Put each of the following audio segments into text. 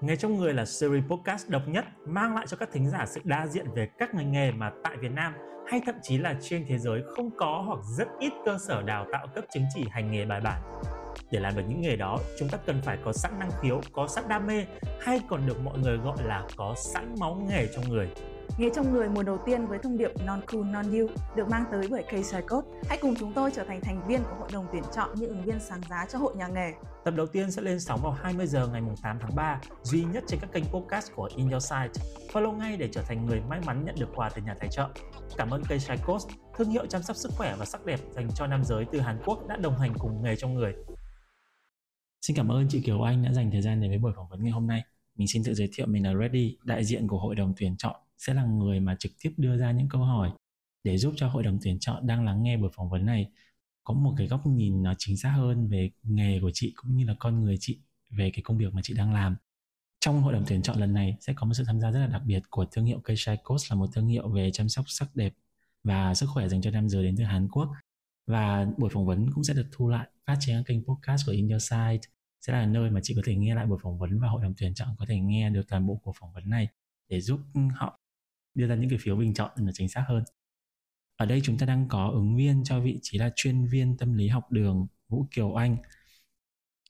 Nghề trong người là series podcast độc nhất mang lại cho các thính giả sự đa diện về các ngành nghề mà tại Việt Nam hay thậm chí là trên thế giới không có hoặc rất ít cơ sở đào tạo cấp chứng chỉ hành nghề bài bản. Để làm được những nghề đó, chúng ta cần phải có sẵn năng khiếu, có sẵn đam mê hay còn được mọi người gọi là có sẵn máu nghề trong người. Nghề trong người mùa đầu tiên với thông điệp Non Cool Non You được mang tới bởi K Code. Hãy cùng chúng tôi trở thành thành viên của hội đồng tuyển chọn những ứng viên sáng giá cho hội nhà nghề. Tập đầu tiên sẽ lên sóng vào 20 giờ ngày 8 tháng 3, duy nhất trên các kênh podcast của In Your Site. Follow ngay để trở thành người may mắn nhận được quà từ nhà tài trợ. Cảm ơn K Code, thương hiệu chăm sóc sức khỏe và sắc đẹp dành cho nam giới từ Hàn Quốc đã đồng hành cùng nghề trong người. Xin cảm ơn chị Kiều Anh đã dành thời gian đến với buổi phỏng vấn ngày hôm nay. Mình xin tự giới thiệu mình là Reddy, đại diện của hội đồng tuyển chọn sẽ là người mà trực tiếp đưa ra những câu hỏi để giúp cho hội đồng tuyển chọn đang lắng nghe buổi phỏng vấn này có một cái góc nhìn nó chính xác hơn về nghề của chị cũng như là con người chị về cái công việc mà chị đang làm. Trong hội đồng tuyển chọn lần này sẽ có một sự tham gia rất là đặc biệt của thương hiệu Keishai Coach là một thương hiệu về chăm sóc sắc đẹp và sức khỏe dành cho nam giới đến từ Hàn Quốc. Và buổi phỏng vấn cũng sẽ được thu lại, phát trên kênh podcast của In Your Side sẽ là nơi mà chị có thể nghe lại buổi phỏng vấn và hội đồng tuyển chọn có thể nghe được toàn bộ cuộc phỏng vấn này để giúp họ đưa ra những cái phiếu bình chọn là chính xác hơn ở đây chúng ta đang có ứng viên cho vị trí là chuyên viên tâm lý học đường Vũ Kiều Anh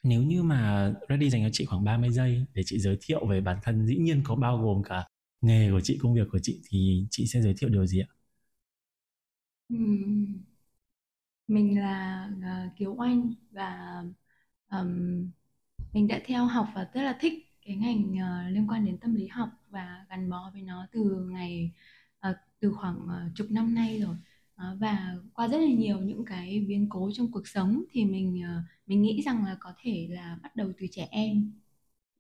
nếu như mà ready dành cho chị khoảng 30 giây để chị giới thiệu về bản thân dĩ nhiên có bao gồm cả nghề của chị công việc của chị thì chị sẽ giới thiệu điều gì ạ? mình là uh, Kiều Anh và um, mình đã theo học và rất là thích cái ngành uh, liên quan đến tâm lý học và gắn bó với nó từ ngày uh, từ khoảng uh, chục năm nay rồi. Uh, và qua rất là nhiều những cái biến cố trong cuộc sống thì mình uh, mình nghĩ rằng là có thể là bắt đầu từ trẻ em.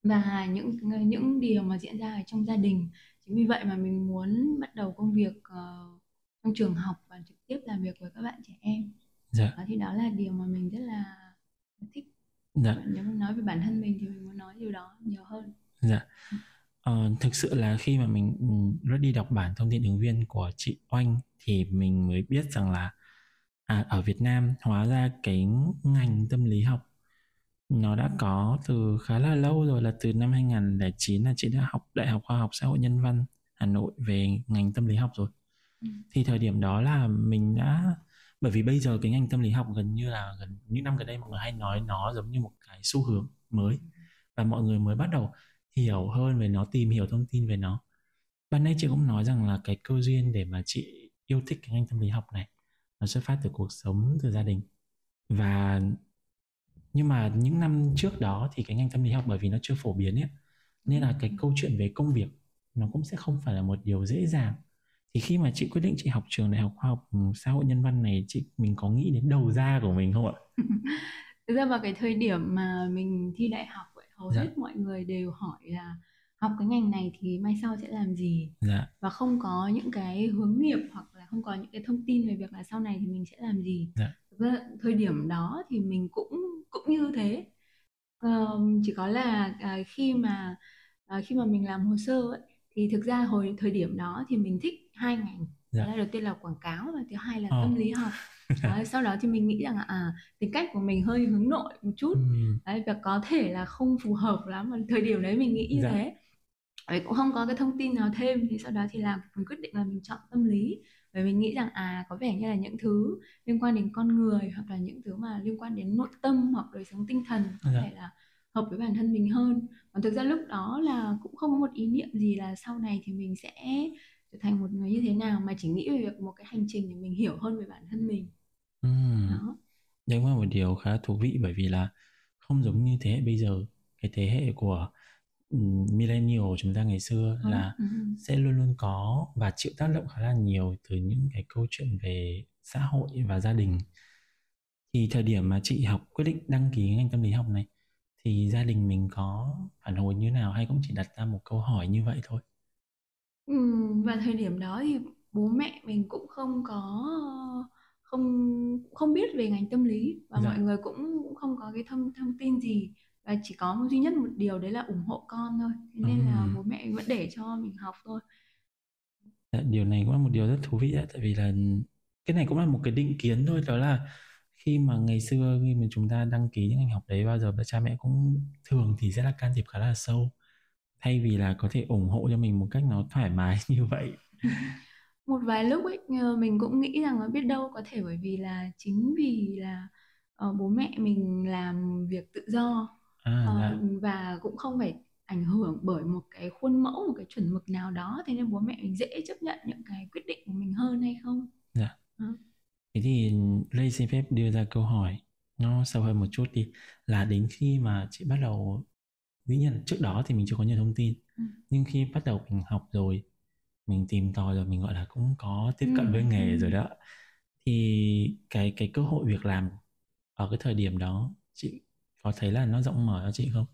Và những những điều mà diễn ra ở trong gia đình chính vì vậy mà mình muốn bắt đầu công việc uh, trong trường học và trực tiếp làm việc với các bạn trẻ em. Dạ. Uh, thì đó là điều mà mình rất là thích dạ. nếu mà nói về bản thân mình thì mình muốn nói điều đó nhiều hơn dạ ờ, thực sự là khi mà mình rất đi đọc bản thông tin ứng viên của chị oanh thì mình mới biết rằng là à, ở việt nam hóa ra cái ngành tâm lý học nó đã có từ khá là lâu rồi là từ năm 2009 là chị đã học Đại học Khoa học Xã hội Nhân văn Hà Nội về ngành tâm lý học rồi. Ừ. Thì thời điểm đó là mình đã bởi vì bây giờ cái ngành tâm lý học gần như là gần những năm gần đây mọi người hay nói nó giống như một cái xu hướng mới và mọi người mới bắt đầu hiểu hơn về nó, tìm hiểu thông tin về nó. Ban nãy chị cũng nói rằng là cái cơ duyên để mà chị yêu thích cái ngành tâm lý học này, nó xuất phát từ cuộc sống, từ gia đình. Và nhưng mà những năm trước đó thì cái ngành tâm lý học bởi vì nó chưa phổ biến ấy, nên là cái câu chuyện về công việc nó cũng sẽ không phải là một điều dễ dàng thì khi mà chị quyết định chị học trường đại học khoa học ừ, xã hội nhân văn này chị mình có nghĩ đến đầu ra của mình không ạ thực ra vào cái thời điểm mà mình thi đại học ấy, hầu dạ. hết mọi người đều hỏi là học cái ngành này thì mai sau sẽ làm gì dạ. và không có những cái hướng nghiệp hoặc là không có những cái thông tin về việc là sau này thì mình sẽ làm gì dạ. thời điểm đó thì mình cũng cũng như thế uh, chỉ có là uh, khi mà uh, khi mà mình làm hồ sơ ấy, thì thực ra hồi thời điểm đó thì mình thích hai ngành dạ. đầu tiên là quảng cáo và thứ hai là oh. tâm lý học Đấy, sau đó thì mình nghĩ rằng là à tính cách của mình hơi hướng nội một chút ừ. đấy và có thể là không phù hợp lắm mà thời điểm đấy mình nghĩ như dạ. thế Đấy, cũng không có cái thông tin nào thêm thì sau đó thì làm mình quyết định là mình chọn tâm lý bởi mình nghĩ rằng à có vẻ như là những thứ liên quan đến con người hoặc là những thứ mà liên quan đến nội tâm hoặc đời sống tinh thần có dạ. thể là hợp với bản thân mình hơn còn thực ra lúc đó là cũng không có một ý niệm gì là sau này thì mình sẽ trở thành một người như thế nào mà chỉ nghĩ về việc một cái hành trình để mình hiểu hơn về bản thân mình ừ. đó đấy là một điều khá thú vị bởi vì là không giống như thế hệ bây giờ cái thế hệ của millennial chúng ta ngày xưa ừ. là ừ. sẽ luôn luôn có và chịu tác động khá là nhiều từ những cái câu chuyện về xã hội và gia đình thì thời điểm mà chị học quyết định đăng ký ngành tâm lý học này thì gia đình mình có phản hồi như nào hay cũng chỉ đặt ra một câu hỏi như vậy thôi Ừ, và thời điểm đó thì bố mẹ mình cũng không có không không biết về ngành tâm lý và Dạ. mọi người cũng cũng không có cái thông thông tin gì. Và chỉ có một duy nhất một điều đấy là ủng hộ con thôi. Thế nên là bố mẹ vẫn để cho mình học thôi. Dạ, điều này cũng là một điều rất thú vị đấy tại vì là cái này cũng là một cái định kiến thôi đó là khi mà ngày xưa khi mà chúng ta đăng ký những ngành học đấy bao giờ cha mẹ cũng thường thì sẽ là can thiệp khá là sâu thay vì là có thể ủng hộ cho mình một cách nó thoải mái như vậy một vài lúc ấy ờ, mình cũng nghĩ rằng là biết đâu có thể bởi vì là chính vì là uh, bố mẹ mình làm việc tự do à, uh, dạ. và cũng không phải ảnh hưởng bởi một cái khuôn mẫu một cái chuẩn mực nào đó thế nên bố mẹ mình dễ chấp nhận những cái quyết định của mình hơn hay không dạ à. thế thì Lê xin phép đưa ra câu hỏi nó sâu hơn một chút đi là đến khi mà chị bắt đầu dĩ nhiên trước đó thì mình chưa có nhiều thông tin ừ. nhưng khi bắt đầu mình học rồi mình tìm tòi rồi mình gọi là cũng có tiếp cận ừ. với nghề ừ. rồi đó thì cái cái cơ hội việc làm ở cái thời điểm đó chị có thấy là nó rộng mở cho chị không?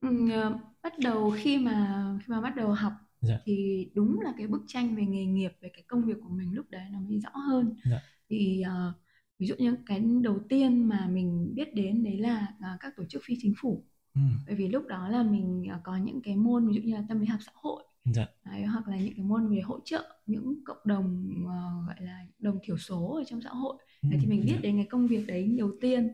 Ừ, ờ, bắt đầu khi mà khi mà bắt đầu học dạ. thì đúng là cái bức tranh về nghề nghiệp về cái công việc của mình lúc đấy nó mới rõ hơn. Dạ. Thì uh, ví dụ như cái đầu tiên mà mình biết đến đấy là uh, các tổ chức phi chính phủ. Ừ. Bởi vì lúc đó là mình uh, có những cái môn ví dụ như là tâm lý học xã hội dạ. Đấy, hoặc là những cái môn về hỗ trợ những cộng đồng uh, gọi là đồng thiểu số ở trong xã hội ừ, thì mình biết dạ. đến cái công việc đấy đầu tiên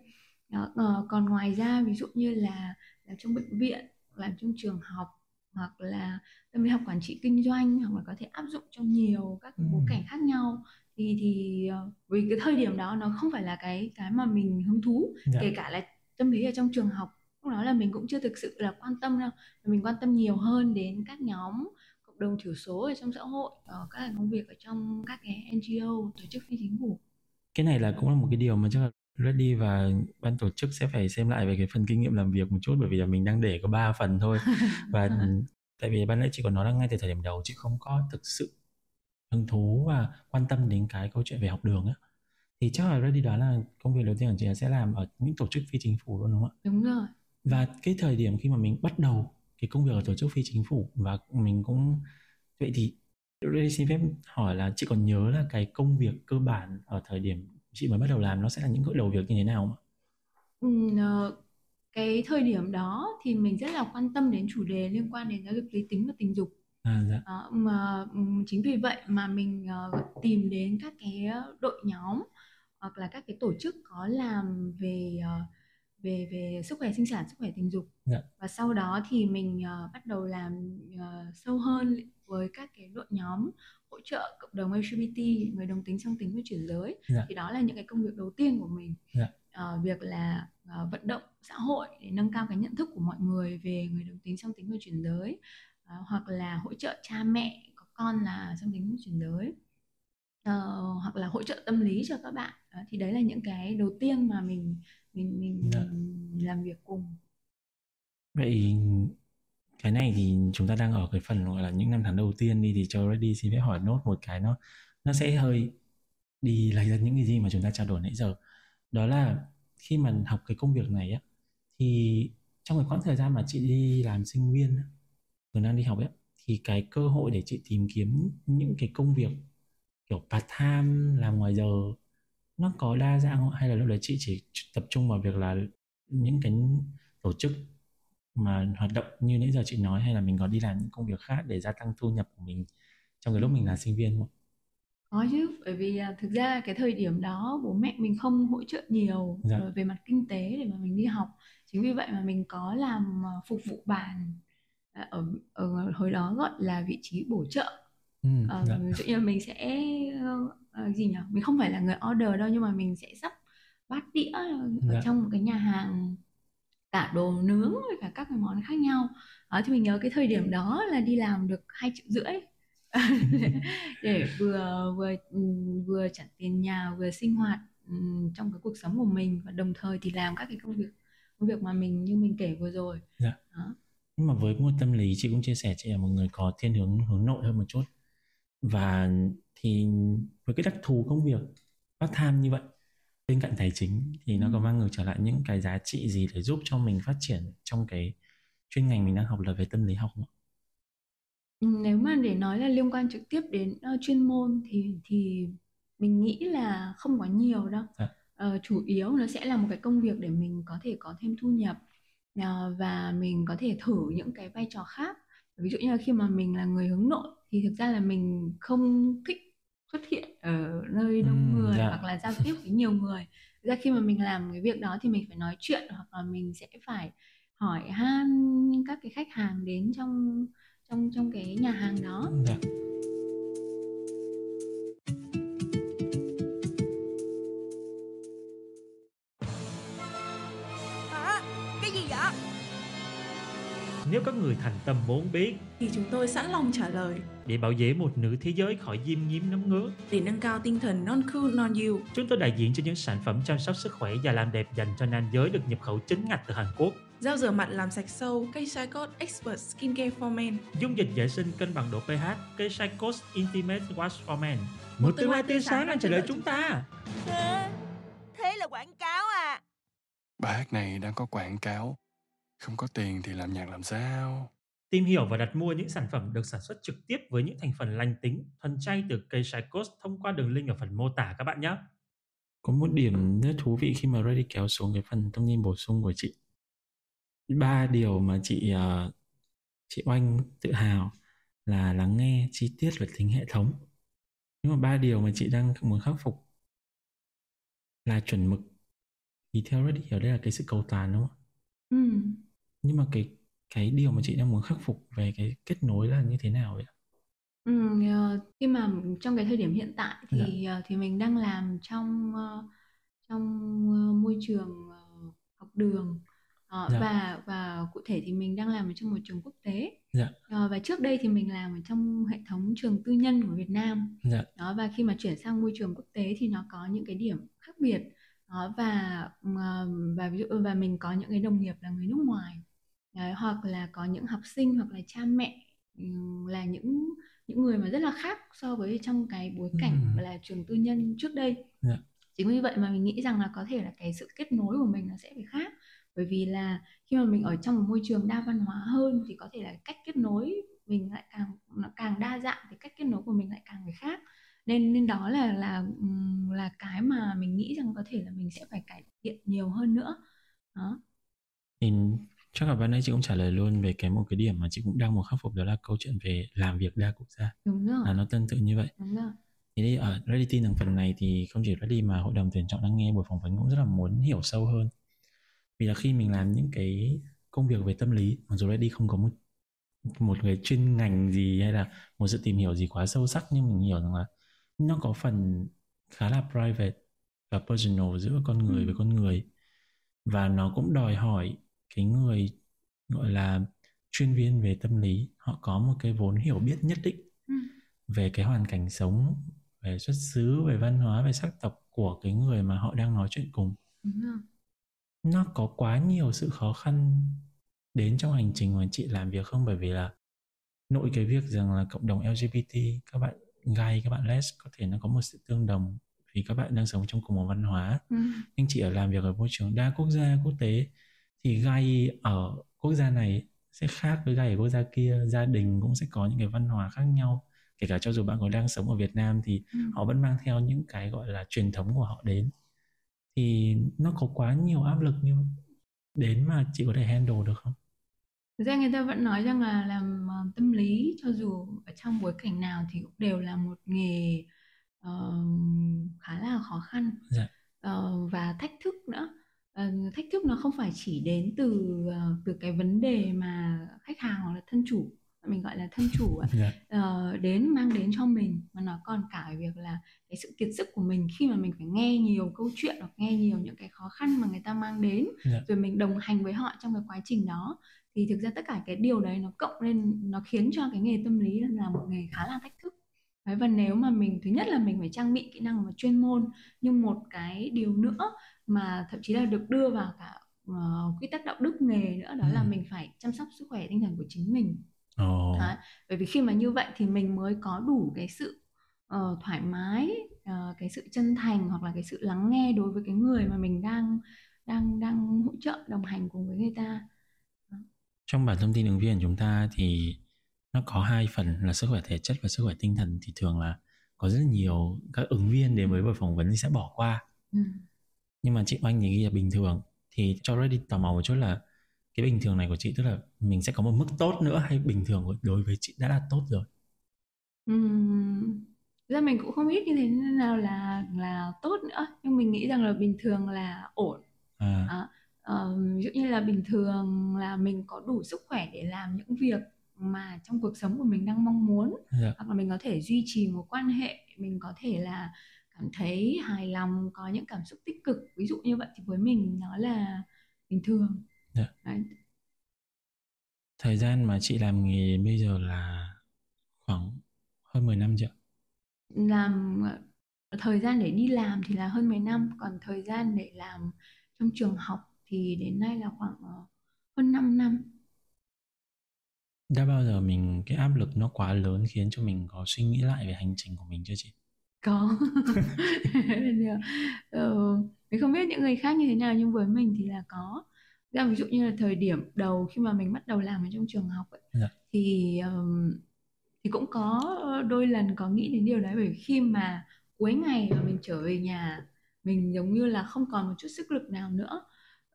đó, uh, còn ngoài ra ví dụ như là làm trong bệnh viện làm trong trường học hoặc là tâm lý học quản trị kinh doanh hoặc là có thể áp dụng trong nhiều các bối cảnh khác nhau thì thì uh, vì cái thời điểm đó nó không phải là cái cái mà mình hứng thú dạ. kể cả là tâm lý ở trong trường học lúc đó là mình cũng chưa thực sự là quan tâm đâu mình quan tâm nhiều hơn đến các nhóm cộng đồng thiểu số ở trong xã hội ở ờ, các công việc ở trong các cái NGO tổ chức phi chính phủ cái này là cũng là một cái điều mà chắc là Ready và ban tổ chức sẽ phải xem lại về cái phần kinh nghiệm làm việc một chút bởi vì là mình đang để có 3 phần thôi và tại vì ban nãy chị còn nói là ngay từ thời điểm đầu chị không có thực sự hứng thú và quan tâm đến cái câu chuyện về học đường á thì chắc là Ready đó là công việc đầu tiên của chị sẽ làm ở những tổ chức phi chính phủ luôn đúng không ạ? Đúng rồi. Và cái thời điểm khi mà mình bắt đầu cái công việc ở tổ chức phi chính phủ và mình cũng vậy thì Ready xin phép hỏi là chị còn nhớ là cái công việc cơ bản ở thời điểm chị mới bắt đầu làm nó sẽ là những cái đầu việc như thế nào không? Ừ, ờ, cái thời điểm đó thì mình rất là quan tâm đến chủ đề liên quan đến giáo dục giới tính và tình dục à, dạ. à, mà chính vì vậy mà mình uh, tìm đến các cái đội nhóm hoặc là các cái tổ chức có làm về uh, về về sức khỏe sinh sản sức khỏe tình dục dạ. và sau đó thì mình uh, bắt đầu làm uh, sâu hơn với các cái đội nhóm hỗ trợ cộng đồng LGBT người đồng tính song tính và chuyển giới dạ. thì đó là những cái công việc đầu tiên của mình dạ. uh, việc là uh, vận động xã hội để nâng cao cái nhận thức của mọi người về người đồng tính song tính và chuyển giới uh, hoặc là hỗ trợ cha mẹ có con là song tính và chuyển giới uh, hoặc là hỗ trợ tâm lý cho các bạn uh, thì đấy là những cái đầu tiên mà mình mình mình, dạ. mình làm việc cùng vậy cái này thì chúng ta đang ở cái phần gọi là những năm tháng đầu tiên đi thì cho Ready xin phép hỏi nốt một cái nó nó sẽ hơi đi lấy ra những cái gì mà chúng ta trao đổi nãy giờ đó là khi mà học cái công việc này á thì trong cái khoảng thời gian mà chị đi làm sinh viên còn đang đi học ấy thì cái cơ hội để chị tìm kiếm những cái công việc kiểu part time làm ngoài giờ nó có đa dạng không hay là lúc đấy chị chỉ tập trung vào việc là những cái tổ chức mà hoạt động như nãy giờ chị nói hay là mình có đi làm những công việc khác để gia tăng thu nhập của mình trong cái lúc mình là sinh viên không? Có chứ, bởi vì à, thực ra cái thời điểm đó bố mẹ mình không hỗ trợ nhiều dạ. về mặt kinh tế để mà mình đi học. Chính vì vậy mà mình có làm à, phục vụ bàn à, ở ở hồi đó gọi là vị trí bổ trợ. Ừ, ờ, dạ. ví dụ như mình sẽ uh, gì nhỉ? Mình không phải là người order đâu nhưng mà mình sẽ sắp bát đĩa ở dạ. trong một cái nhà hàng cả đồ nướng với cả các cái món khác nhau đó, thì mình nhớ cái thời điểm đó là đi làm được hai triệu rưỡi để vừa vừa vừa trả tiền nhà vừa sinh hoạt trong cái cuộc sống của mình và đồng thời thì làm các cái công việc công việc mà mình như mình kể vừa rồi dạ. đó. nhưng mà với một tâm lý chị cũng chia sẻ chị là một người có thiên hướng hướng nội hơn một chút và thì với cái đặc thù công việc part time như vậy bên cạnh tài chính thì nó có mang ngược trở lại những cái giá trị gì để giúp cho mình phát triển trong cái chuyên ngành mình đang học là về tâm lý học không? Nếu mà để nói là liên quan trực tiếp đến uh, chuyên môn thì thì mình nghĩ là không có nhiều đâu. À. Uh, chủ yếu nó sẽ là một cái công việc để mình có thể có thêm thu nhập uh, và mình có thể thử những cái vai trò khác. Ví dụ như là khi mà mình là người hướng nội thì thực ra là mình không thích xuất hiện ở nơi đông ừ, người dạ. hoặc là giao tiếp với nhiều người ra khi mà mình làm cái việc đó thì mình phải nói chuyện hoặc là mình sẽ phải hỏi han các cái khách hàng đến trong trong trong cái nhà hàng đó dạ. Các người thành tâm muốn biết thì chúng tôi sẵn lòng trả lời để bảo vệ một nửa thế giới khỏi diêm nhiễm nấm ngứa. Để nâng cao tinh thần non cool non you. Chúng tôi đại diện cho những sản phẩm chăm sóc sức khỏe và làm đẹp dành cho nam giới được nhập khẩu chính ngạch từ Hàn Quốc. Gel rửa mặt làm sạch sâu, cây Shicot Expert Skincare for Men. Dung dịch vệ sinh cân bằng độ pH, cây Shicot Intimate Wash for Men. Một, một tương lai tươi sáng đang chờ đợi chúng ta. Thế là quảng cáo à? Bài hát này đang có quảng cáo không có tiền thì làm nhạc làm sao? Tìm hiểu và đặt mua những sản phẩm được sản xuất trực tiếp với những thành phần lành tính, thuần chay từ cây Shikos thông qua đường link ở phần mô tả các bạn nhé. Có một điểm rất thú vị khi mà Ready kéo xuống cái phần thông tin bổ sung của chị. Ba điều mà chị uh, chị Oanh tự hào là lắng nghe chi tiết và tính hệ thống. Nhưng mà ba điều mà chị đang muốn khắc phục là chuẩn mực. Thì theo Ready ở đây là cái sự cầu toàn đúng không? Ừ nhưng mà cái cái điều mà chị đang muốn khắc phục về cái kết nối là như thế nào vậy Ừ, ờ, khi mà trong cái thời điểm hiện tại thì dạ. Ờ, thì mình đang làm trong ờ, trong môi trường học đường dạ. và và cụ thể thì mình đang làm ở trong một trường quốc tế dạ. và trước đây thì mình làm ở trong hệ thống trường tư nhân của Việt Nam dạ. đó và khi mà chuyển sang môi trường quốc tế thì nó có những cái điểm khác biệt đó và và ví dụ và mình có những cái đồng nghiệp là người nước ngoài Đấy, hoặc là có những học sinh hoặc là cha mẹ là những những người mà rất là khác so với trong cái bối cảnh ừ. là trường tư nhân trước đây yeah. Dạ. chính vì vậy mà mình nghĩ rằng là có thể là cái sự kết nối của mình nó sẽ phải khác bởi vì là khi mà mình ở trong một môi trường đa văn hóa hơn thì có thể là cách kết nối mình lại càng nó càng đa dạng thì cách kết nối của mình lại càng phải khác nên nên đó là là là cái mà mình nghĩ rằng có thể là mình sẽ phải cải thiện nhiều hơn nữa đó thì chắc là ban nãy chị cũng trả lời luôn về cái một cái điểm mà chị cũng đang muốn khắc phục đó là câu chuyện về làm việc đa quốc gia. Đúng rồi. Là nó tương tự như vậy. Đúng rồi. Thì ở Ready Team phần này thì không chỉ Ready mà hội đồng tuyển chọn đang nghe buổi phỏng vấn cũng rất là muốn hiểu sâu hơn. Vì là khi mình làm những cái công việc về tâm lý mặc dù Ready không có một một người chuyên ngành gì hay là một sự tìm hiểu gì quá sâu sắc nhưng mình hiểu rằng là nó có phần khá là private và personal giữa con người ừ. với con người. Và nó cũng đòi hỏi cái người gọi là chuyên viên về tâm lý họ có một cái vốn hiểu biết nhất định ừ. về cái hoàn cảnh sống về xuất xứ về văn hóa về sắc tộc của cái người mà họ đang nói chuyện cùng nó có quá nhiều sự khó khăn đến trong hành trình mà chị làm việc không bởi vì là nội cái việc rằng là cộng đồng LGBT các bạn gay các bạn les có thể nó có một sự tương đồng vì các bạn đang sống trong cùng một văn hóa ừ. nhưng chị ở làm việc ở môi trường đa quốc gia quốc tế thì gay ở quốc gia này sẽ khác với gay ở quốc gia kia gia đình cũng sẽ có những cái văn hóa khác nhau kể cả cho dù bạn còn đang sống ở Việt Nam thì ừ. họ vẫn mang theo những cái gọi là truyền thống của họ đến thì nó có quá nhiều áp lực như đến mà chị có thể handle được không? Thực ra người ta vẫn nói rằng là làm uh, tâm lý cho dù ở trong bối cảnh nào thì cũng đều là một nghề uh, khá là khó khăn dạ. uh, và thách thức nữa Ờ, thách thức nó không phải chỉ đến từ ờ, từ cái vấn đề mà khách hàng hoặc là thân chủ mình gọi là thân chủ yeah. Dạ. uh, đến mang đến cho mình mà nó còn cả việc là cái sự kiệt sức của mình khi mà mình phải nghe nhiều câu chuyện hoặc nghe nhiều những cái khó khăn mà người ta mang đến yeah. Dạ. rồi mình đồng hành với họ trong cái quá trình đó thì thực ra tất cả cái điều đấy nó cộng lên nó khiến cho cái nghề tâm lý là một nghề khá là thách thức Đấy, và nếu mà mình thứ nhất là mình phải trang bị kỹ năng và chuyên môn nhưng một cái điều nữa mà thậm chí là được đưa vào cả uh, quy tắc đạo đức nghề nữa đó ừ. là mình phải chăm sóc sức khỏe tinh thần của chính mình. Oh. Đấy, bởi vì khi mà như vậy thì mình mới có đủ cái sự uh, thoải mái uh, cái sự chân thành hoặc là cái sự lắng nghe đối với cái người mà mình đang đang đang hỗ trợ đồng hành cùng với người ta. Trong bản thông tin ứng viên của chúng ta thì nó có hai phần là sức khỏe thể chất và sức khỏe tinh thần. Thì thường là có rất nhiều các ứng viên đến với buổi phỏng vấn thì sẽ bỏ qua. Ừ nhưng mà chị Oanh thì ghi là bình thường. Thì cho Reddit tò mò một chút là cái bình thường này của chị tức là mình sẽ có một mức tốt nữa hay bình thường đối với chị đã là tốt rồi? Uhm, ra mình cũng không biết như thế nào là là tốt nữa. Nhưng mình nghĩ rằng là bình thường là ổn. À. À, uh, ví dụ như là bình thường là mình có đủ sức khỏe để làm những việc mà trong cuộc sống của mình đang mong muốn. Dạ. hoặc là mình có thể duy trì một quan hệ mình có thể là cảm thấy hài lòng có những cảm xúc tích cực. Ví dụ như vậy thì với mình nó là bình thường. Dạ. Đấy. thời gian mà chị làm nghề bây giờ là khoảng hơn 10 năm chưa làm thời gian để đi làm thì là hơn 10 năm. Còn thời gian để làm trong trường học thì đến nay là khoảng ờ, hơn 5 năm. Đã bao giờ mình cái áp lực nó quá lớn khiến cho mình có suy nghĩ lại về hành trình của mình chưa chị có. Ừ, mình không biết những người khác như thế nào nhưng với mình thì là có. Ra ví dụ như là thời điểm đầu khi mà mình bắt đầu làm ở trong trường học ấy, dạ. thì um, thì cũng có đôi lần có nghĩ đến điều đấy. Bởi khi mà cuối ngày mà mình trở về nhà mình giống như là không còn một chút sức lực nào nữa.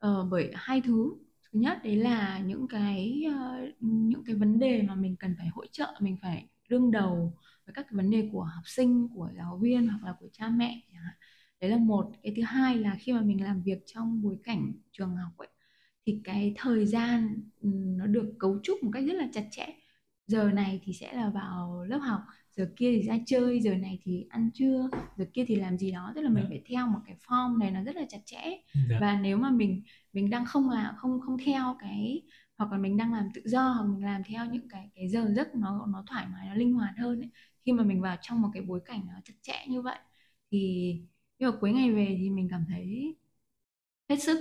Uh, bởi hai thứ. Thứ nhất đấy là những cái uh, những cái vấn đề mà mình cần phải hỗ trợ mình phải đương đầu với các cái vấn đề của học sinh của giáo viên hoặc là của cha mẹ đấy là một cái thứ hai là khi mà mình làm việc trong bối cảnh trường học ấy thì cái thời gian nó được cấu trúc một cách rất là chặt chẽ giờ này thì sẽ là vào lớp học giờ kia thì ra chơi giờ này thì ăn trưa giờ kia thì làm gì đó tức là mình dạ. phải theo một cái form này nó rất là chặt chẽ dạ. và nếu mà mình mình đang không là không không theo cái hoặc là mình đang làm tự do hoặc mình làm theo những cái cái giờ giấc nó nó thoải mái nó linh hoạt hơn ấy. Khi mà mình vào trong một cái bối cảnh nó chặt chẽ như vậy thì nhưng mà cuối ngày về thì mình cảm thấy hết sức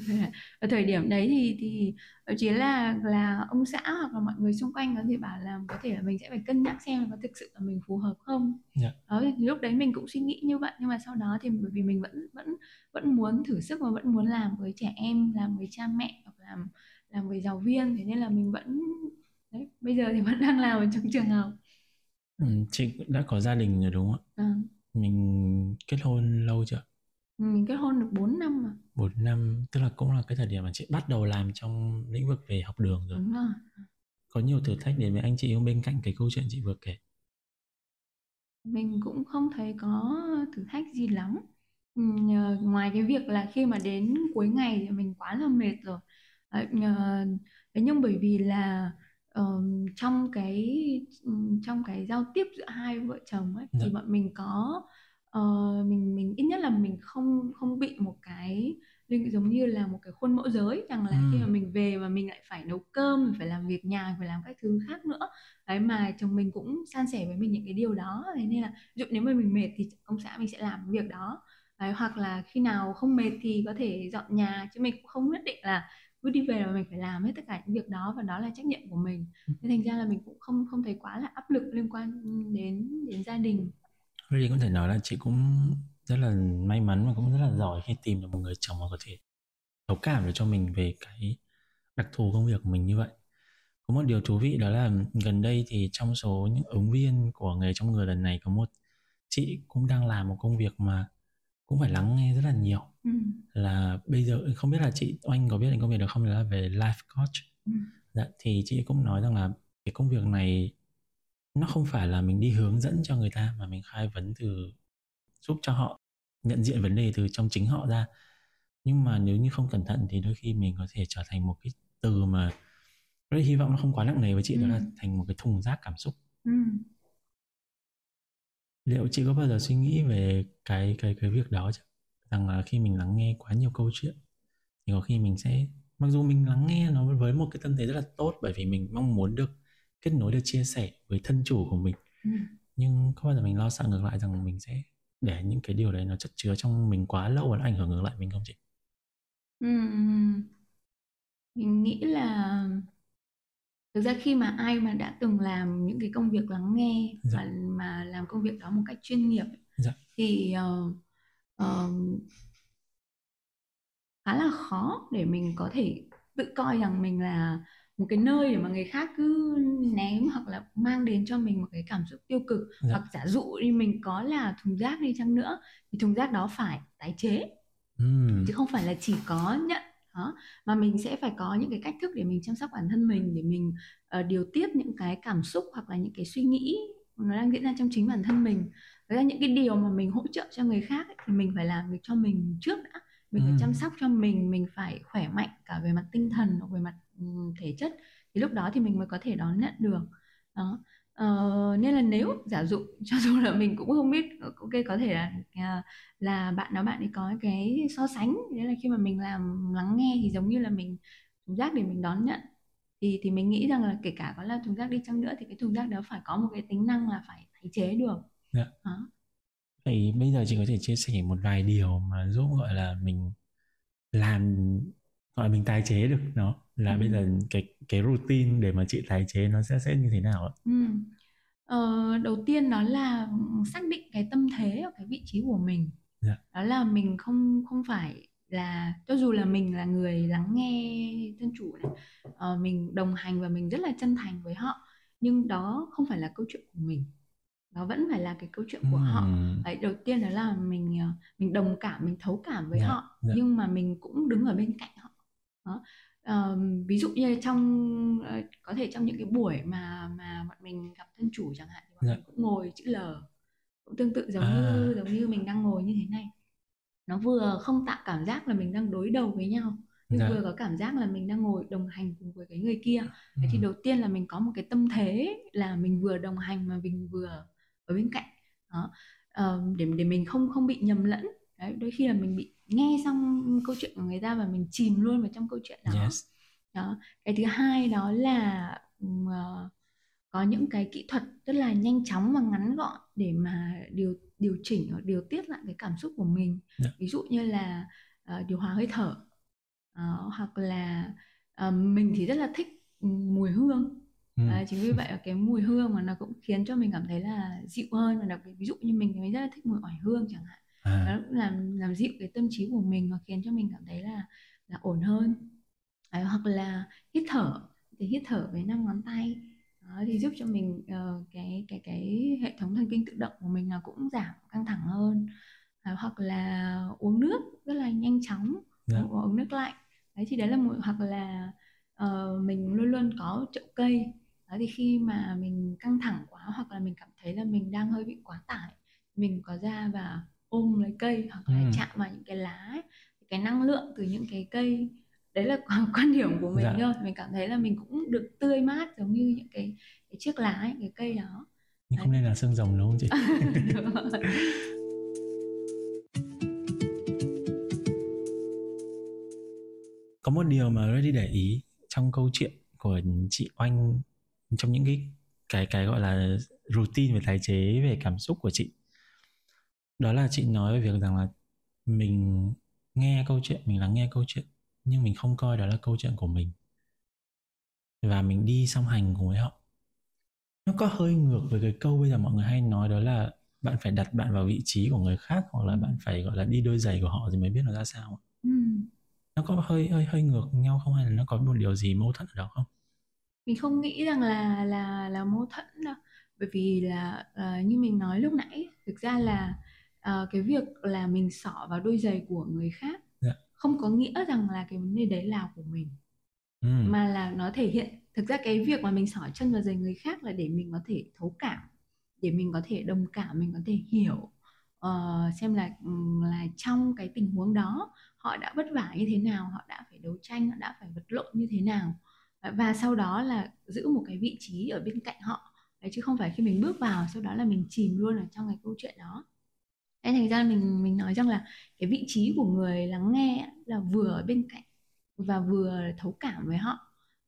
ở thời điểm đấy thì thì chỉ là là ông xã hoặc là mọi người xung quanh có thể bảo là có thể là mình sẽ phải cân nhắc xem có thực sự là mình phù hợp không yeah. Dạ. đó thì lúc đấy mình cũng suy nghĩ như vậy nhưng mà sau đó thì bởi vì mình vẫn vẫn vẫn muốn thử sức và vẫn muốn làm với trẻ em làm với cha mẹ hoặc làm làm với giáo viên thế nên là mình vẫn đấy bây giờ thì vẫn đang làm ở trong trường học ừ, chị đã có gia đình rồi đúng không ạ? À. mình kết hôn lâu chưa? Mình kết hôn được 4 năm mà 4 năm tức là cũng là cái thời điểm mà chị bắt đầu làm trong lĩnh vực về học đường rồi. Đúng rồi. Có nhiều thử thách đến với anh chị không bên cạnh cái câu chuyện chị vừa kể. Mình cũng không thấy có thử thách gì lắm. Ừ, ngoài cái việc là khi mà đến cuối ngày thì mình quá là mệt rồi. Thế nhưng bởi vì là uh, trong cái trong cái giao tiếp giữa hai vợ chồng ấy dạ. thì bọn mình có uh, mình mình ít nhất là mình không không bị một cái linh giống như là một cái khuôn mẫu giới. Rằng là ừ. khi mà mình về và mình lại phải nấu cơm mình phải làm việc nhà phải làm các thứ khác nữa. Đấy mà chồng mình cũng san sẻ với mình những cái điều đó. Thế nên là dụ nếu mà mình mệt thì ông xã mình sẽ làm việc đó. Đấy, hoặc là khi nào không mệt thì có thể dọn nhà. Chứ mình cũng không nhất định là cứ đi về là mình phải làm hết tất cả những việc đó và đó là trách nhiệm của mình ừ. nên thành ra là mình cũng không không thấy quá là áp lực liên quan đến đến gia đình Really có thể nói là chị cũng rất là may mắn và cũng rất là giỏi khi tìm được một người chồng mà có thể thấu cảm được cho mình về cái đặc thù công việc của mình như vậy. Có một điều thú vị đó là gần đây thì trong số những ứng viên của nghề trong người lần này có một chị cũng đang làm một công việc mà cũng phải lắng nghe rất là nhiều. Ừ. Là bây giờ không biết là chị Oanh có biết đến công việc được không là về life coach. Ừ. Dạ, thì chị cũng nói rằng là cái công việc này nó không phải là mình đi hướng dẫn cho người ta mà mình khai vấn từ giúp cho họ nhận diện vấn đề từ trong chính họ ra nhưng mà nếu như không cẩn thận thì đôi khi mình có thể trở thành một cái từ mà rất hy vọng nó không quá nặng nề với chị ừ. đó là thành một cái thùng rác cảm xúc ừ. liệu chị có bao giờ suy nghĩ về cái cái cái việc đó chứ rằng là khi mình lắng nghe quá nhiều câu chuyện thì có khi mình sẽ mặc dù mình lắng nghe nó với một cái tâm thế rất là tốt bởi vì mình mong muốn được kết nối được chia sẻ với thân chủ của mình ừ. nhưng có bao giờ mình lo sợ ngược lại rằng mình sẽ để những cái điều đấy nó chất chứa trong mình quá lâu và nó ảnh hưởng ngược lại mình không chị? Ừ. Mình nghĩ là thực ra khi mà ai mà đã từng làm những cái công việc lắng nghe dạ. và mà làm công việc đó một cách chuyên nghiệp dạ. thì uh, uh, khá là khó để mình có thể tự coi rằng mình là một cái nơi để mà người khác cứ ném hoặc là mang đến cho mình một cái cảm xúc tiêu cực dạ. hoặc giả dụ đi mình có là thùng rác đi chăng nữa thì thùng rác đó phải tái chế uhm. chứ không phải là chỉ có nhận đó mà mình sẽ phải có những cái cách thức để mình chăm sóc bản thân mình để mình uh, điều tiết những cái cảm xúc hoặc là những cái suy nghĩ nó đang diễn ra trong chính bản thân mình Thế ra những cái điều mà mình hỗ trợ cho người khác ấy, thì mình phải làm được cho mình trước đã. Mình phải chăm sóc cho mình mình phải khỏe mạnh cả về mặt tinh thần về mặt thể chất. Thì lúc đó thì mình mới có thể đón nhận được. Đó. Uh, nên là nếu giả dụ cho dù là mình cũng không biết ok có thể là à, là bạn đó bạn ấy có cái so sánh. Đấy là khi mà mình làm lắng nghe thì giống như là mình thùng rác để mình đón nhận. Thì thì mình nghĩ rằng là kể cả có là thùng rác đi chăng nữa thì cái thùng rác đó phải có một cái tính năng là phải tái chế được. Dạ. đó. vậy bây giờ chị có thể chia sẻ một vài điều mà giúp gọi là mình làm gọi mình tái chế được nó là ừ. bây giờ cái cái routine để mà chị tái chế nó sẽ sẽ như thế nào ạ? Ừ. Ờ, đầu tiên đó là xác định cái tâm thế ở cái vị trí của mình. Dạ. Đó là mình không không phải là cho dù là mình là người lắng nghe thân chủ này, uh, mình đồng hành và mình rất là chân thành với họ, nhưng đó không phải là câu chuyện của mình nó vẫn phải là cái câu chuyện của họ Đấy, đầu tiên đó là mình ờ, mình đồng cảm mình thấu cảm với yeah, dạ, họ yeah. Dạ. nhưng mà mình cũng đứng ở bên cạnh họ đó. Uh, ví dụ như trong uh, có thể trong những cái buổi mà mà bọn mình gặp thân chủ chẳng hạn thì bọn yeah. mình cũng ngồi chữ L cũng tương tự giống à. như giống như mình đang ngồi như thế này nó vừa không tạo cảm giác là mình đang đối đầu với nhau nhưng dạ. vừa có cảm giác là mình đang ngồi đồng hành cùng với cái người kia ừ. thì đầu tiên là mình có một cái tâm thế là mình vừa đồng hành mà mình vừa ở bên cạnh. Đó. Uh, để để mình không không bị nhầm lẫn. Đấy đôi khi là mình bị nghe xong câu chuyện của người ta và mình chìm luôn vào trong câu chuyện đó. Yes. đó. Cái thứ hai đó là uh, có những cái kỹ thuật rất là nhanh chóng và ngắn gọn để mà điều điều chỉnh hoặc điều tiết lại cái cảm xúc của mình. Yeah. Dạ. ví dụ như là uh, điều hòa hơi thở. Uh, hoặc là uh, mình thì rất là thích mùi hương ừ. à, chính vì vậy cái mùi hương mà nó cũng khiến cho mình cảm thấy là dịu hơn và đặc biệt ví dụ như mình thì mình rất là thích mùi oải hương chẳng hạn à. nó cũng làm làm dịu cái tâm trí của mình và khiến cho mình cảm thấy là là ổn hơn à, hoặc là hít thở thì hít thở với năm ngón tay đó, thì giúp cho mình uh, cái cái cái hệ thống thần kinh tự động của mình là cũng giảm căng thẳng hơn à, hoặc là uống nước rất là nhanh chóng yeah. Dạ. uống nước lạnh đấy thì đấy là một hoặc là uh, mình luôn luôn có chậu cây đó thì khi mà mình căng thẳng quá hoặc là mình cảm thấy là mình đang hơi bị quá tải mình có ra và ôm lấy cây hoặc là ừ. chạm vào những cái lá ấy. cái năng lượng từ những cái cây đấy là quan điểm của mình dạ. thôi mình cảm thấy là mình cũng được tươi mát giống như những cái cái chiếc lá ấy, cái cây đó nhưng không nên là xương rồng đúng không chị có một điều mà đi để ý trong câu chuyện của chị oanh trong những cái cái cái gọi là routine về tái chế về cảm xúc của chị. Đó là chị nói về việc rằng là mình nghe câu chuyện mình lắng nghe câu chuyện nhưng mình không coi đó là câu chuyện của mình. Và mình đi song hành cùng với họ. Nó có hơi ngược với cái câu bây giờ mọi người hay nói đó là bạn phải đặt bạn vào vị trí của người khác hoặc là bạn phải gọi là đi đôi giày của họ thì mới biết nó ra sao. Ừ. nó có hơi hơi hơi ngược nhau không? Hay là nó có một điều gì mâu thuẫn ở đó không mình không nghĩ rằng là là là mâu thuẫn đâu bởi vì là uh, như mình nói lúc nãy thực ra là uh, cái việc là mình xỏ vào đôi giày của người khác yeah. Dạ. không có nghĩa rằng là cái vấn đề đấy là của mình ừ. mà là nó thể hiện thực ra cái việc mà mình xỏ chân vào giày người khác là để mình có thể thấu cảm để mình có thể đồng cảm mình có thể hiểu uh, xem là là trong cái tình huống đó họ đã vất vả như thế nào họ đã phải đấu tranh họ đã phải vật lộn như thế nào và sau đó là giữ một cái vị trí ở bên cạnh họ. Đấy chứ không phải khi mình bước vào sau đó là mình chìm luôn ở trong cái câu chuyện đó. Nên thành ra mình mình nói rằng là cái vị trí của người lắng nghe là vừa ở bên cạnh và vừa thấu cảm với họ.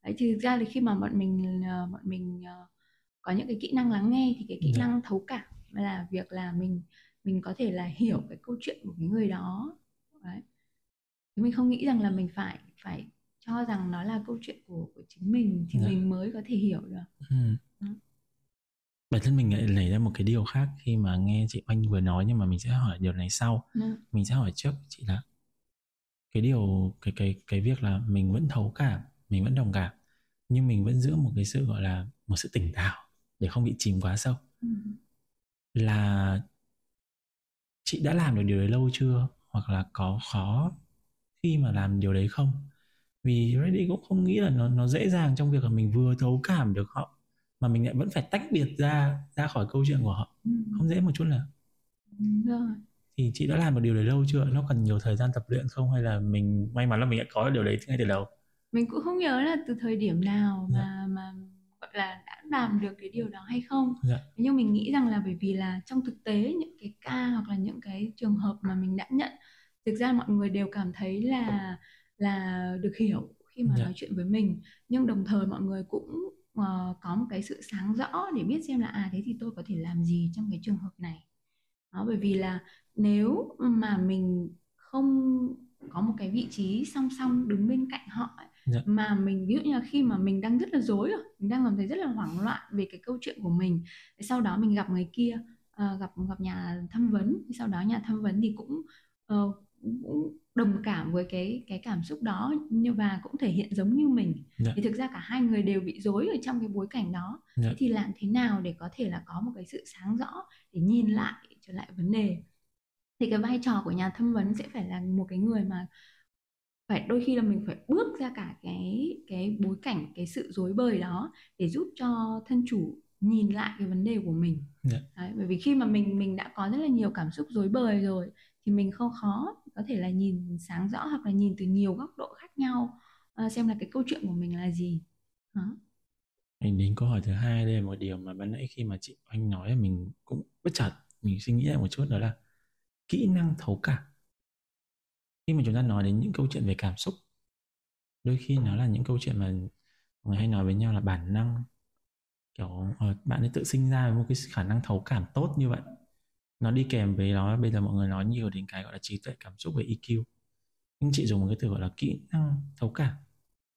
Đấy thì thực ra thì khi mà bọn mình ờ, bọn mình ờ, có những cái kỹ năng lắng nghe thì cái kỹ dạ. năng thấu cảm là việc là mình mình có thể là hiểu cái câu chuyện của cái người đó. Đấy. Mình không nghĩ rằng là mình phải phải cho rằng nó là câu chuyện của của chính mình thì dạ. mình mới có thể hiểu được ừ. bản thân mình lại nảy ra một cái điều khác khi mà nghe chị oanh vừa nói nhưng mà mình sẽ hỏi điều này sau ừ. mình sẽ hỏi trước chị là cái điều cái cái cái việc là mình vẫn thấu cảm mình vẫn đồng cảm nhưng mình vẫn giữ một cái sự gọi là một sự tỉnh táo để không bị chìm quá sâu ừ. là chị đã làm được điều đấy lâu chưa hoặc là có khó khi mà làm điều đấy không vì Reddit cũng không nghĩ là nó nó dễ dàng trong việc là mình vừa thấu cảm được họ mà mình lại vẫn phải tách biệt ra ra khỏi câu chuyện của họ. Ừ. không dễ một chút nào. Rồi. Thì chị đã làm một điều đấy lâu chưa? Nó cần nhiều thời gian tập luyện không? Hay là mình may mắn là mình đã có điều đấy ngay từ đầu? Mình cũng không nhớ là từ thời điểm nào dạ. mà mà gọi là đã làm được cái điều đó hay không. Dạ. nhưng mình nghĩ rằng là bởi vì là trong thực tế những cái ca hoặc là những cái trường hợp mà mình đã nhận thực ra mọi người đều cảm thấy là là được hiểu khi mà dạ. nói chuyện với mình nhưng đồng thời mọi người cũng uh, có một cái sự sáng rõ để biết xem là à thế thì tôi có thể làm gì trong cái trường hợp này đó bởi vì là nếu mà mình không có một cái vị trí song song đứng bên cạnh họ ấy, yeah. Dạ. mà mình ví dụ như là khi mà mình đang rất là dối rồi mình đang cảm thấy rất là hoảng loạn về cái câu chuyện của mình sau đó mình gặp người kia uh, gặp gặp nhà tham vấn sau đó nhà tham vấn thì cũng uh, cũng đồng cảm với cái cái cảm xúc đó như và cũng thể hiện giống như mình yeah. Dạ. thì thực ra cả hai người đều bị dối ở trong cái bối cảnh đó yeah. thế thì làm thế nào để có thể là có một cái sự sáng rõ để nhìn lại trở lại vấn đề thì cái vai trò của nhà thâm vấn sẽ phải là một cái người mà phải đôi khi là mình phải bước ra cả cái cái bối cảnh cái sự dối bời đó để giúp cho thân chủ nhìn lại cái vấn đề của mình yeah. Dạ. Đấy, bởi vì khi mà mình mình đã có rất là nhiều cảm xúc dối bời rồi thì mình không khó có thể là nhìn sáng rõ hoặc là nhìn từ nhiều góc độ khác nhau. Uh, xem là cái câu chuyện của mình là gì. Đó. Mình đến câu hỏi thứ hai đây là một điều mà ban nãy khi mà chị anh nói mình cũng bất chợt mình suy nghĩ lại một chút đó là kỹ năng thấu cảm. Khi mà chúng ta nói đến những câu chuyện về cảm xúc đôi khi nó là những câu chuyện mà người hay nói với nhau là bản năng. Kiểu ờ, bạn ấy tự sinh ra với một cái khả năng thấu cảm tốt như vậy nó đi kèm với nó bây giờ mọi người nói nhiều đến cái gọi là trí tuệ cảm xúc về EQ nhưng chị dùng một cái từ gọi là kỹ năng thấu cảm.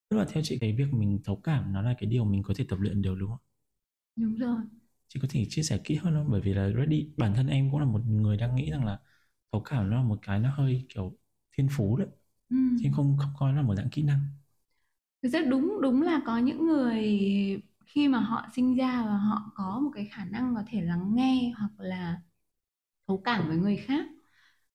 Tức là theo chị cái việc mình thấu cảm nó là cái điều mình có thể tập luyện được đúng không? Đúng rồi. Chị có thể chia sẻ kỹ hơn không? Bởi vì là ready bản thân em cũng là một người đang nghĩ rằng là thấu cảm nó là một cái nó hơi kiểu thiên phú đấy. Ừ. chứ không không coi nó là một dạng kỹ năng. Thực ra đúng đúng là có những người khi mà họ sinh ra và họ có một cái khả năng có thể lắng nghe hoặc là thấu cảm với người khác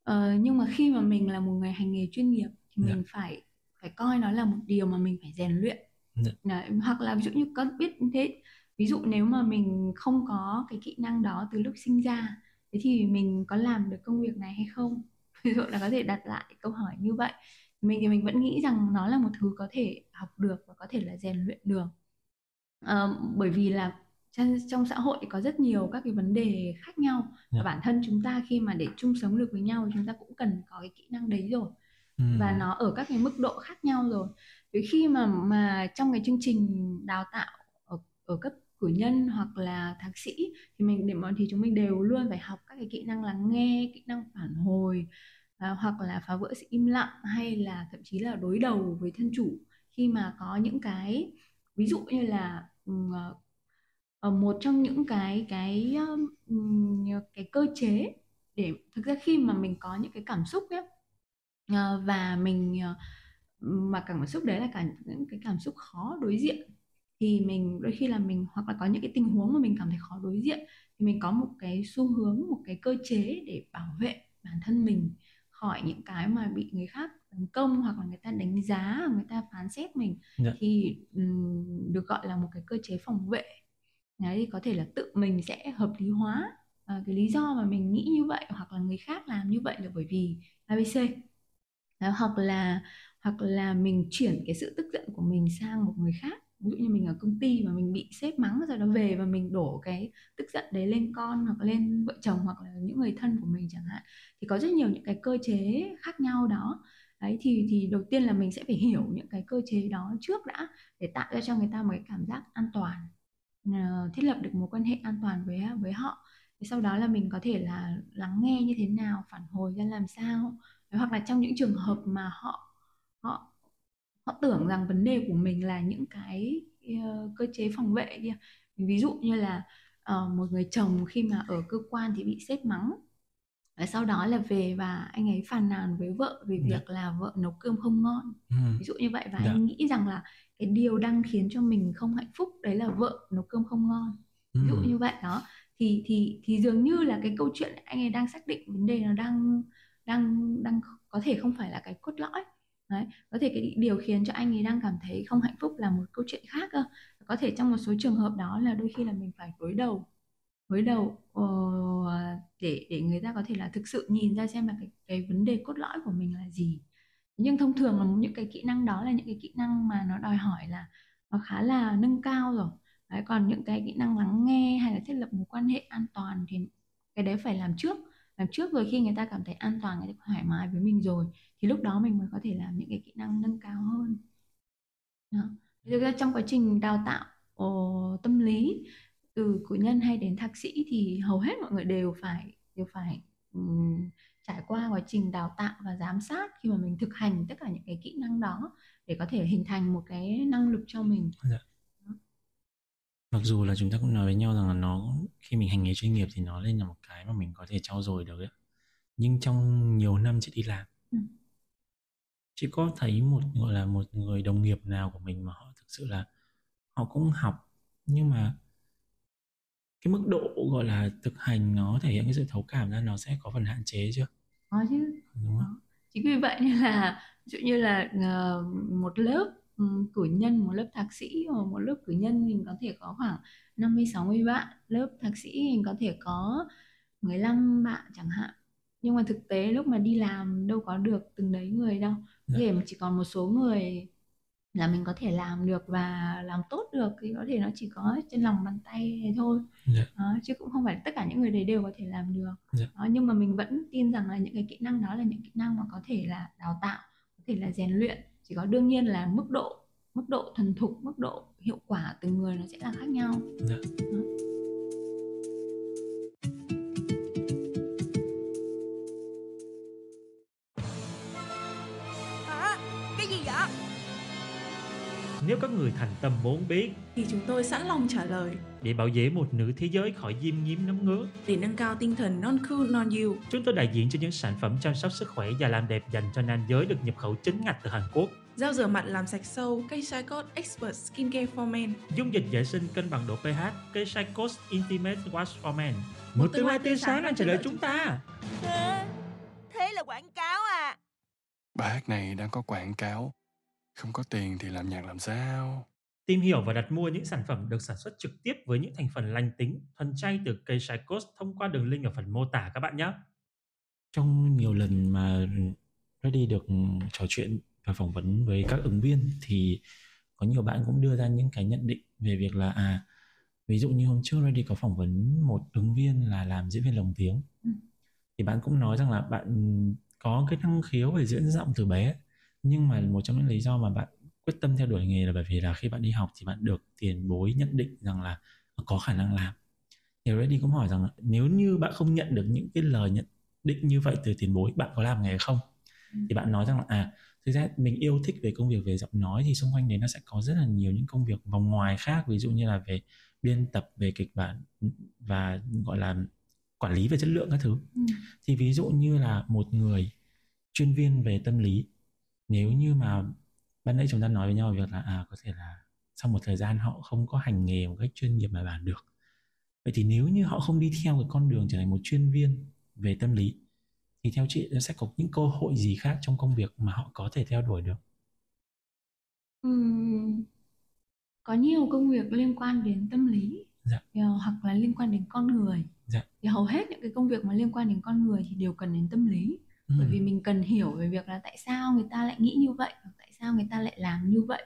ờ, nhưng mà khi mà mình là một người hành nghề chuyên nghiệp thì yeah. Dạ. mình phải phải coi nó là một điều mà mình phải rèn luyện yeah. Dạ. Đấy, hoặc là ví dụ như có biết thế ví dụ nếu mà mình không có cái kỹ năng đó từ lúc sinh ra thế thì mình có làm được công việc này hay không ví dụ là có thể đặt lại câu hỏi như vậy mình thì mình vẫn nghĩ rằng nó là một thứ có thể học được và có thể là rèn luyện được à, bởi vì là trong, trong xã hội có rất nhiều các cái vấn đề khác nhau yeah. và dạ. bản thân chúng ta khi mà để chung sống được với nhau chúng ta cũng cần có cái kỹ năng đấy rồi ừ. và nó ở các cái mức độ khác nhau rồi vì khi mà mà trong cái chương trình đào tạo ở, ở cấp cử nhân hoặc là thạc sĩ thì mình để mọi thì chúng mình đều luôn phải học các cái kỹ năng lắng nghe kỹ năng phản hồi à, hoặc là phá vỡ sự im lặng hay là thậm chí là đối đầu với thân chủ khi mà có những cái ví dụ như là uh, một trong những cái cái cái cơ chế để thực ra khi mà mình có những cái cảm xúc ấy, uh, và mình uh, mà cảm xúc đấy là cả những cái cảm xúc khó đối diện thì mình đôi khi là mình hoặc là có những cái tình huống mà mình cảm thấy khó đối diện thì mình có một cái xu hướng một cái cơ chế để bảo vệ bản thân mình khỏi những cái mà bị người khác tấn công hoặc là người ta đánh giá người ta phán xét mình yeah. Dạ. thì um, được gọi là một cái cơ chế phòng vệ đấy thì có thể là tự mình sẽ hợp lý hóa. À, cái lý do mà mình nghĩ như vậy hoặc là người khác làm như vậy là bởi vì abc đấy, hoặc là hoặc là mình chuyển cái sự tức giận của mình sang một người khác. Ví dụ như mình ở công ty mà mình bị sếp mắng rồi nó về và mình đổ cái tức giận đấy lên con hoặc lên vợ chồng hoặc là những người thân của mình chẳng hạn thì có rất nhiều những cái cơ chế khác nhau đó. Đấy thì thì đầu tiên là mình sẽ phải hiểu những cái cơ chế đó trước đã để tạo ra cho người ta một cái cảm giác an toàn uh, thiết lập được mối quan hệ an toàn với với họ. Thì sau đó là mình có thể là lắng nghe như thế nào phản hồi ra làm sao. Hoặc là trong những trường hợp mà họ họ họ tưởng rằng vấn đề của mình là những cái uh, cơ chế phòng vệ ví dụ như là uh, một người chồng khi mà ở cơ quan thì bị sếp mắng và sau đó là về và anh ấy phàn nàn với vợ về dạ. việc yeah. là vợ nấu cơm không ngon ừ. ví dụ như vậy và yeah. Dạ. anh nghĩ rằng là cái điều đang khiến cho mình không hạnh phúc đấy là vợ nấu cơm không ngon ví dụ ừ. như vậy đó thì thì thì dường như là cái câu chuyện anh ấy đang xác định vấn đề nó đang đang đang có thể không phải là cái cốt lõi đấy có thể cái điều khiến cho anh ấy đang cảm thấy không hạnh phúc là một câu chuyện khác cơ có thể trong một số trường hợp đó là đôi khi là mình phải đối đầu mới đầu uh, để để người ta có thể là thực sự nhìn ra xem là cái cái vấn đề cốt lõi của mình là gì. Nhưng thông thường là những cái kỹ năng đó là những cái kỹ năng mà nó đòi hỏi là nó khá là nâng cao rồi. Đấy, còn những cái kỹ năng lắng nghe hay là thiết lập mối quan hệ an toàn thì cái đấy phải làm trước. Làm trước rồi khi người ta cảm thấy an toàn người ta thoải mái với mình rồi thì lúc đó mình mới có thể làm những cái kỹ năng nâng cao hơn. Đó. Thực ra trong quá trình đào tạo ồ, tâm lý từ cử nhân hay đến thạc sĩ thì hầu hết mọi người đều phải đều phải um, trải qua quá trình đào tạo và giám sát khi mà mình thực hành tất cả những cái kỹ năng đó để có thể hình thành một cái năng lực cho mình. Dạ. Mặc dù là chúng ta cũng nói với nhau rằng là nó khi mình hành nghề chuyên nghiệp thì nó lên là một cái mà mình có thể trau dồi được ấy. Nhưng trong nhiều năm chị đi làm ừ. chị có thấy một gọi là một người đồng nghiệp nào của mình mà họ thực sự là họ cũng học nhưng mà cái mức độ gọi là thực hành nó thể hiện cái sự thấu cảm ra nó sẽ có phần hạn chế chưa? Có chứ. Đúng không? chính vì vậy nên là ví dụ như là uh, một lớp um, cử nhân một lớp thạc sĩ hoặc một lớp cử nhân mình có thể có khoảng 50 60 bạn. Lớp thạc sĩ mình có thể có 15 bạn chẳng hạn. Nhưng mà thực tế lúc mà đi làm đâu có được từng đấy người đâu. Có dạ. thể chỉ còn một số người là mình có thể làm được và làm tốt được thì có thể nó chỉ có trên lòng bàn tay thôi yeah. Dạ. đó, chứ cũng không phải tất cả những người đấy đều có thể làm được yeah. Dạ. đó, nhưng mà mình vẫn tin rằng là những cái kỹ năng đó là những kỹ năng mà có thể là đào tạo có thể là rèn luyện chỉ có đương nhiên là mức độ mức độ thuần thục mức độ hiệu quả từng người nó sẽ là khác nhau yeah. Dạ. đó. Có người thành tâm muốn biết thì chúng tôi sẵn lòng trả lời để bảo vệ một nữ thế giới khỏi diêm nhiễm nấm ngứa. Để nâng cao tinh thần non cool non you. Chúng tôi đại diện cho những sản phẩm chăm sóc sức khỏe và làm đẹp dành cho nam giới được nhập khẩu chính ngạch từ Hàn Quốc. Gel rửa mặt làm sạch sâu, cây Shicot Expert Skincare for Men. Dung dịch vệ sinh cân bằng độ pH, cây Shicot Intimate Wash for Men. Một, tương lai tươi sáng đang chờ đợi chúng ta. Thế, thế là quảng cáo à? Bài hát này đang có quảng cáo không có tiền thì làm nhạc làm sao? Tìm hiểu và đặt mua những sản phẩm được sản xuất trực tiếp với những thành phần lành tính, thuần chay từ cây Shikos thông qua đường link ở phần mô tả các bạn nhé. Trong nhiều lần mà Reddy được trò chuyện và phỏng vấn với các ứng viên thì có nhiều bạn cũng đưa ra những cái nhận định về việc là à ví dụ như hôm trước Reddy có phỏng vấn một ứng viên là làm diễn viên lồng tiếng ừ. thì bạn cũng nói rằng là bạn có cái năng khiếu về diễn giọng từ bé nhưng mà một trong những lý do mà bạn quyết tâm theo đuổi nghề là bởi vì là khi bạn đi học thì bạn được tiền bối nhận định rằng là có khả năng làm thì Reddy cũng hỏi rằng nếu như bạn không nhận được những cái lời nhận định như vậy từ tiền bối bạn có làm nghề không ừ. thì bạn nói rằng là à thực ra mình yêu thích về công việc về giọng nói thì xung quanh đấy nó sẽ có rất là nhiều những công việc vòng ngoài khác ví dụ như là về biên tập về kịch bản và gọi là quản lý về chất lượng các thứ ừ. thì ví dụ như là một người chuyên viên về tâm lý nếu như mà ban nãy chúng ta nói với nhau việc là à có thể là sau một thời gian họ không có hành nghề một cách chuyên nghiệp bài bản được vậy thì nếu như họ không đi theo cái con đường trở thành một chuyên viên về tâm lý thì theo chị sẽ có những cơ hội gì khác trong công việc mà họ có thể theo đuổi được uhm, có nhiều công việc liên quan đến tâm lý dạ. hoặc là liên quan đến con người dạ. thì hầu hết những cái công việc mà liên quan đến con người thì đều cần đến tâm lý ừ. bởi vì mình cần hiểu về việc là tại sao người ta lại nghĩ như vậy hoặc tại sao người ta lại làm như vậy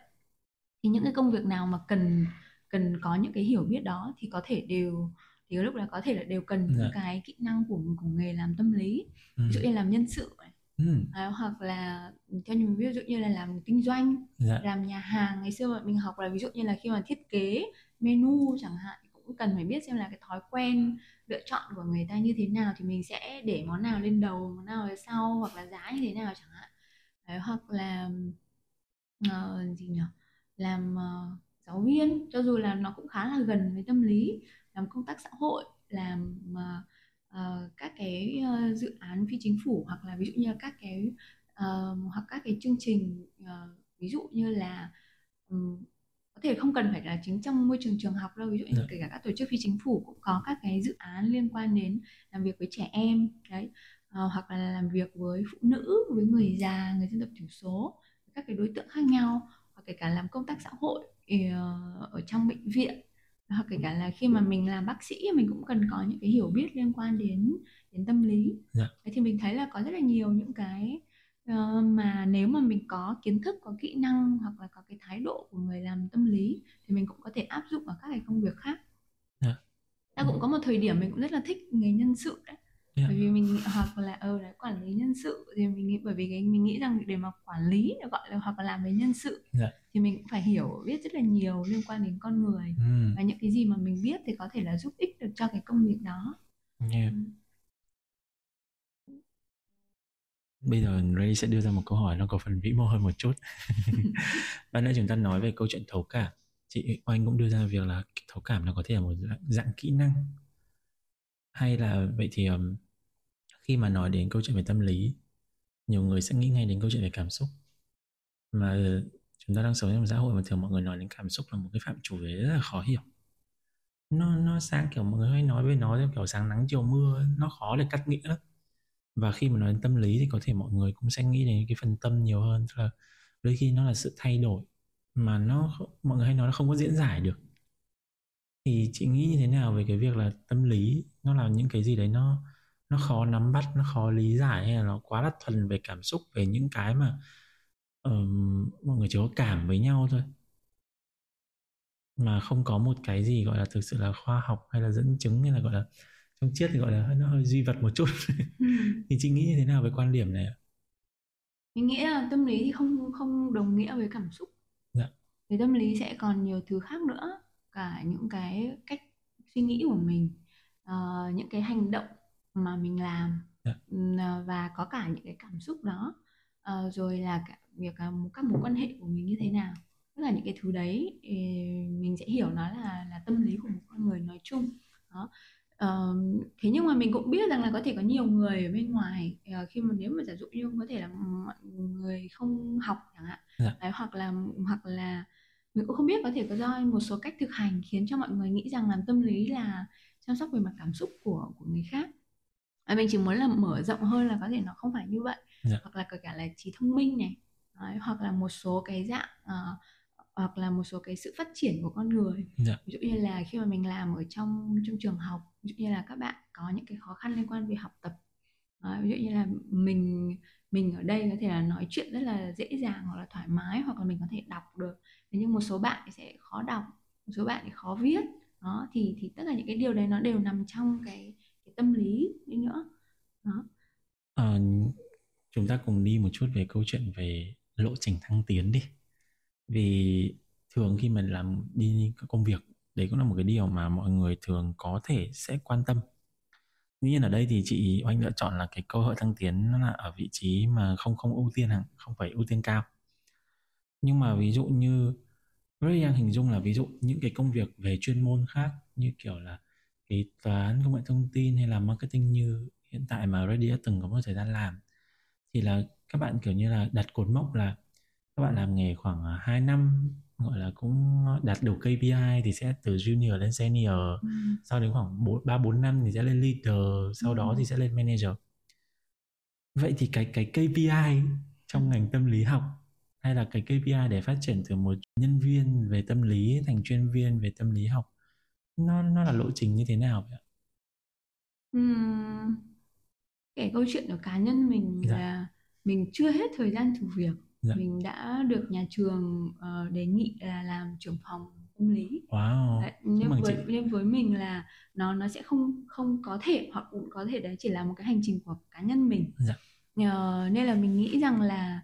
thì những cái công việc nào mà cần cần có những cái hiểu biết đó thì có thể đều thì lúc đó có thể là đều cần những dạ. cái kỹ năng của của nghề làm tâm lý ừ. ví dụ như làm nhân sự Ừ. À, hoặc là theo như ví dụ như là làm kinh doanh dạ. làm nhà hàng ngày xưa mình học là ví dụ như là khi mà thiết kế menu chẳng hạn cũng cần phải biết xem là cái thói quen lựa chọn của người ta như thế nào thì mình sẽ để món nào lên đầu món nào lên sau hoặc là giá như thế nào chẳng hạn. Đấy, hoặc là uh, gì nhỉ? Làm uh, giáo viên cho dù là nó cũng khá là gần với tâm lý làm công tác xã hội làm uh, uh, các cái uh, dự án phi chính phủ hoặc là ví dụ như là các cái uh, hoặc các cái chương trình uh, ví dụ như là um, có thể không cần phải là chính trong môi trường trường học đâu ví dụ như yeah. Dạ. kể cả các tổ chức phi chính phủ cũng có các cái dự án liên quan đến làm việc với trẻ em đấy à, hoặc là làm việc với phụ nữ với người già người dân tộc thiểu số các cái đối tượng khác nhau hoặc kể cả làm công tác xã hội ờ, ở trong bệnh viện hoặc kể cả là khi mà mình làm bác sĩ mình cũng cần có những cái hiểu biết liên quan đến đến tâm lý dạ. Thế thì mình thấy là có rất là nhiều những cái uh, mà nếu mà mình có kiến thức có kỹ năng hoặc là có cái thái độ của người làm tâm lý thì mình cũng có thể áp dụng ở các cái công việc khác dạ. ta cũng có một thời điểm mình cũng rất là thích nghề nhân sự đấy yeah. bởi vì mình hoặc là ờ đấy quản lý nhân sự thì mình nghĩ bởi vì cái mình nghĩ rằng để mà quản lý gọi là hoặc là làm về nhân sự yeah. thì mình cũng phải hiểu biết rất là nhiều liên quan đến con người mm. và những cái gì mà mình biết thì có thể là giúp ích được cho cái công việc đó yeah. ừ. Bây giờ Ray sẽ đưa ra một câu hỏi nó có phần vĩ mô hơn một chút. Ban nãy chúng ta nói về câu chuyện thấu cảm. Chị Oanh cũng đưa ra việc là thấu cảm nó có thể là một dạng, dạng kỹ năng. Hay là vậy thì um, khi mà nói đến câu chuyện về tâm lý nhiều người sẽ nghĩ ngay đến câu chuyện về cảm xúc. Mà chúng ta đang sống trong một xã hội mà thường mọi người nói đến cảm xúc là một cái phạm chủ rất là khó hiểu. Nó nó sáng kiểu mọi người hay nói với nó kiểu sáng nắng chiều mưa nó khó để cắt nghĩa lắm và khi mà nói đến tâm lý thì có thể mọi người cũng sẽ nghĩ đến cái phần tâm nhiều hơn tức là đôi khi nó là sự thay đổi mà nó mọi người hay nói là không có diễn giải được. Thì chị nghĩ như thế nào về cái việc là tâm lý? Nó là những cái gì đấy nó nó khó nắm bắt nó khó lý giải hay là nó quá là thuần về cảm xúc về những cái mà um, mọi người chỉ có cảm với nhau thôi? Mà không có một cái gì gọi là thực sự là khoa học hay là dẫn chứng hay là gọi là trong triết thì gọi là nó hơi duy vật một chút ừ. thì chị nghĩ như thế nào về quan điểm này ạ mình nghĩ là tâm lý thì không không đồng nghĩa với cảm xúc dạ. thì tâm lý sẽ còn nhiều thứ khác nữa cả những cái cách suy nghĩ của mình uh, những cái hành động mà mình làm. Dạ. và có cả những cái cảm xúc đó uh, rồi là cả việc uh, các mối quan hệ của mình như thế nào tất cả những cái thứ đấy mình sẽ hiểu nó là là tâm lý của một con người nói chung đó Uh, thế nhưng mà mình cũng biết rằng là có thể có nhiều người ở bên ngoài uh, khi mà nếu mà giả dụ như có thể là mọi người không học chẳng hạn yeah. đấy, hoặc là hoặc là mình cũng không biết có thể có do một số cách thực hành khiến cho mọi người nghĩ rằng làm tâm lý là chăm sóc về mặt cảm xúc của của người khác à, mình chỉ muốn là mở rộng hơn là có thể nó không phải như vậy. Dạ. hoặc là kể cả là trí thông minh này Đấy, hoặc là một số cái dạng uh, hoặc là một số cái sự phát triển của con người. Dạ. ví dụ như là khi mà mình làm ở trong trong trường học ví dụ như là các bạn có những cái khó khăn liên quan về học tập. À, ví dụ như là mình mình ở đây có thể là nói chuyện rất là dễ dàng hoặc là thoải mái hoặc là mình có thể đọc được. Thế nhưng một số bạn sẽ khó đọc một số bạn thì khó viết. Đó thì thì tất cả những cái điều đấy nó đều nằm trong cái cái tâm lý đi nữa. Đó. À, chúng ta cùng đi một chút về câu chuyện về lộ trình thăng tiến đi. Vì thường khi mình làm đi các công việc đấy cũng là một cái điều mà mọi người thường có thể sẽ quan tâm. Tuy nhiên ở đây thì chị oanh lựa chọn là cái cơ hội thăng tiến nó là ở vị trí mà không không ưu tiên hẳn, không phải ưu tiên cao. Nhưng mà ví dụ như Ray đang hình dung là ví dụ những cái công việc về chuyên môn khác như kiểu là kế toán, công nghệ thông tin hay là marketing như hiện tại mà Ray đã từng có một thời gian làm, thì là các bạn kiểu như là đặt cột mốc là các bạn làm nghề khoảng à, 2 năm gọi là cũng đạt đủ KPI thì sẽ từ junior lên senior ừ. sau đến khoảng 4, 3 4 năm thì sẽ lên leader sau ừ. đó thì sẽ lên manager vậy thì cái cái KPI trong ngành tâm lý học hay là cái KPI để phát triển từ một nhân viên về tâm lý thành chuyên viên về tâm lý học nó nó là lộ trình như thế nào vậy ạ? Uhm, cái câu chuyện của cá nhân mình dạ. là mình chưa hết thời gian thử việc dạ. mình đã được nhà trường uh, đề nghị là làm trưởng phòng tâm lý wow. Đấy, nhưng với chị. nhưng với mình là nó nó sẽ không không có thể hoặc cũng có thể đấy chỉ là một cái hành trình của cá nhân mình dạ. uh, nên là mình nghĩ rằng là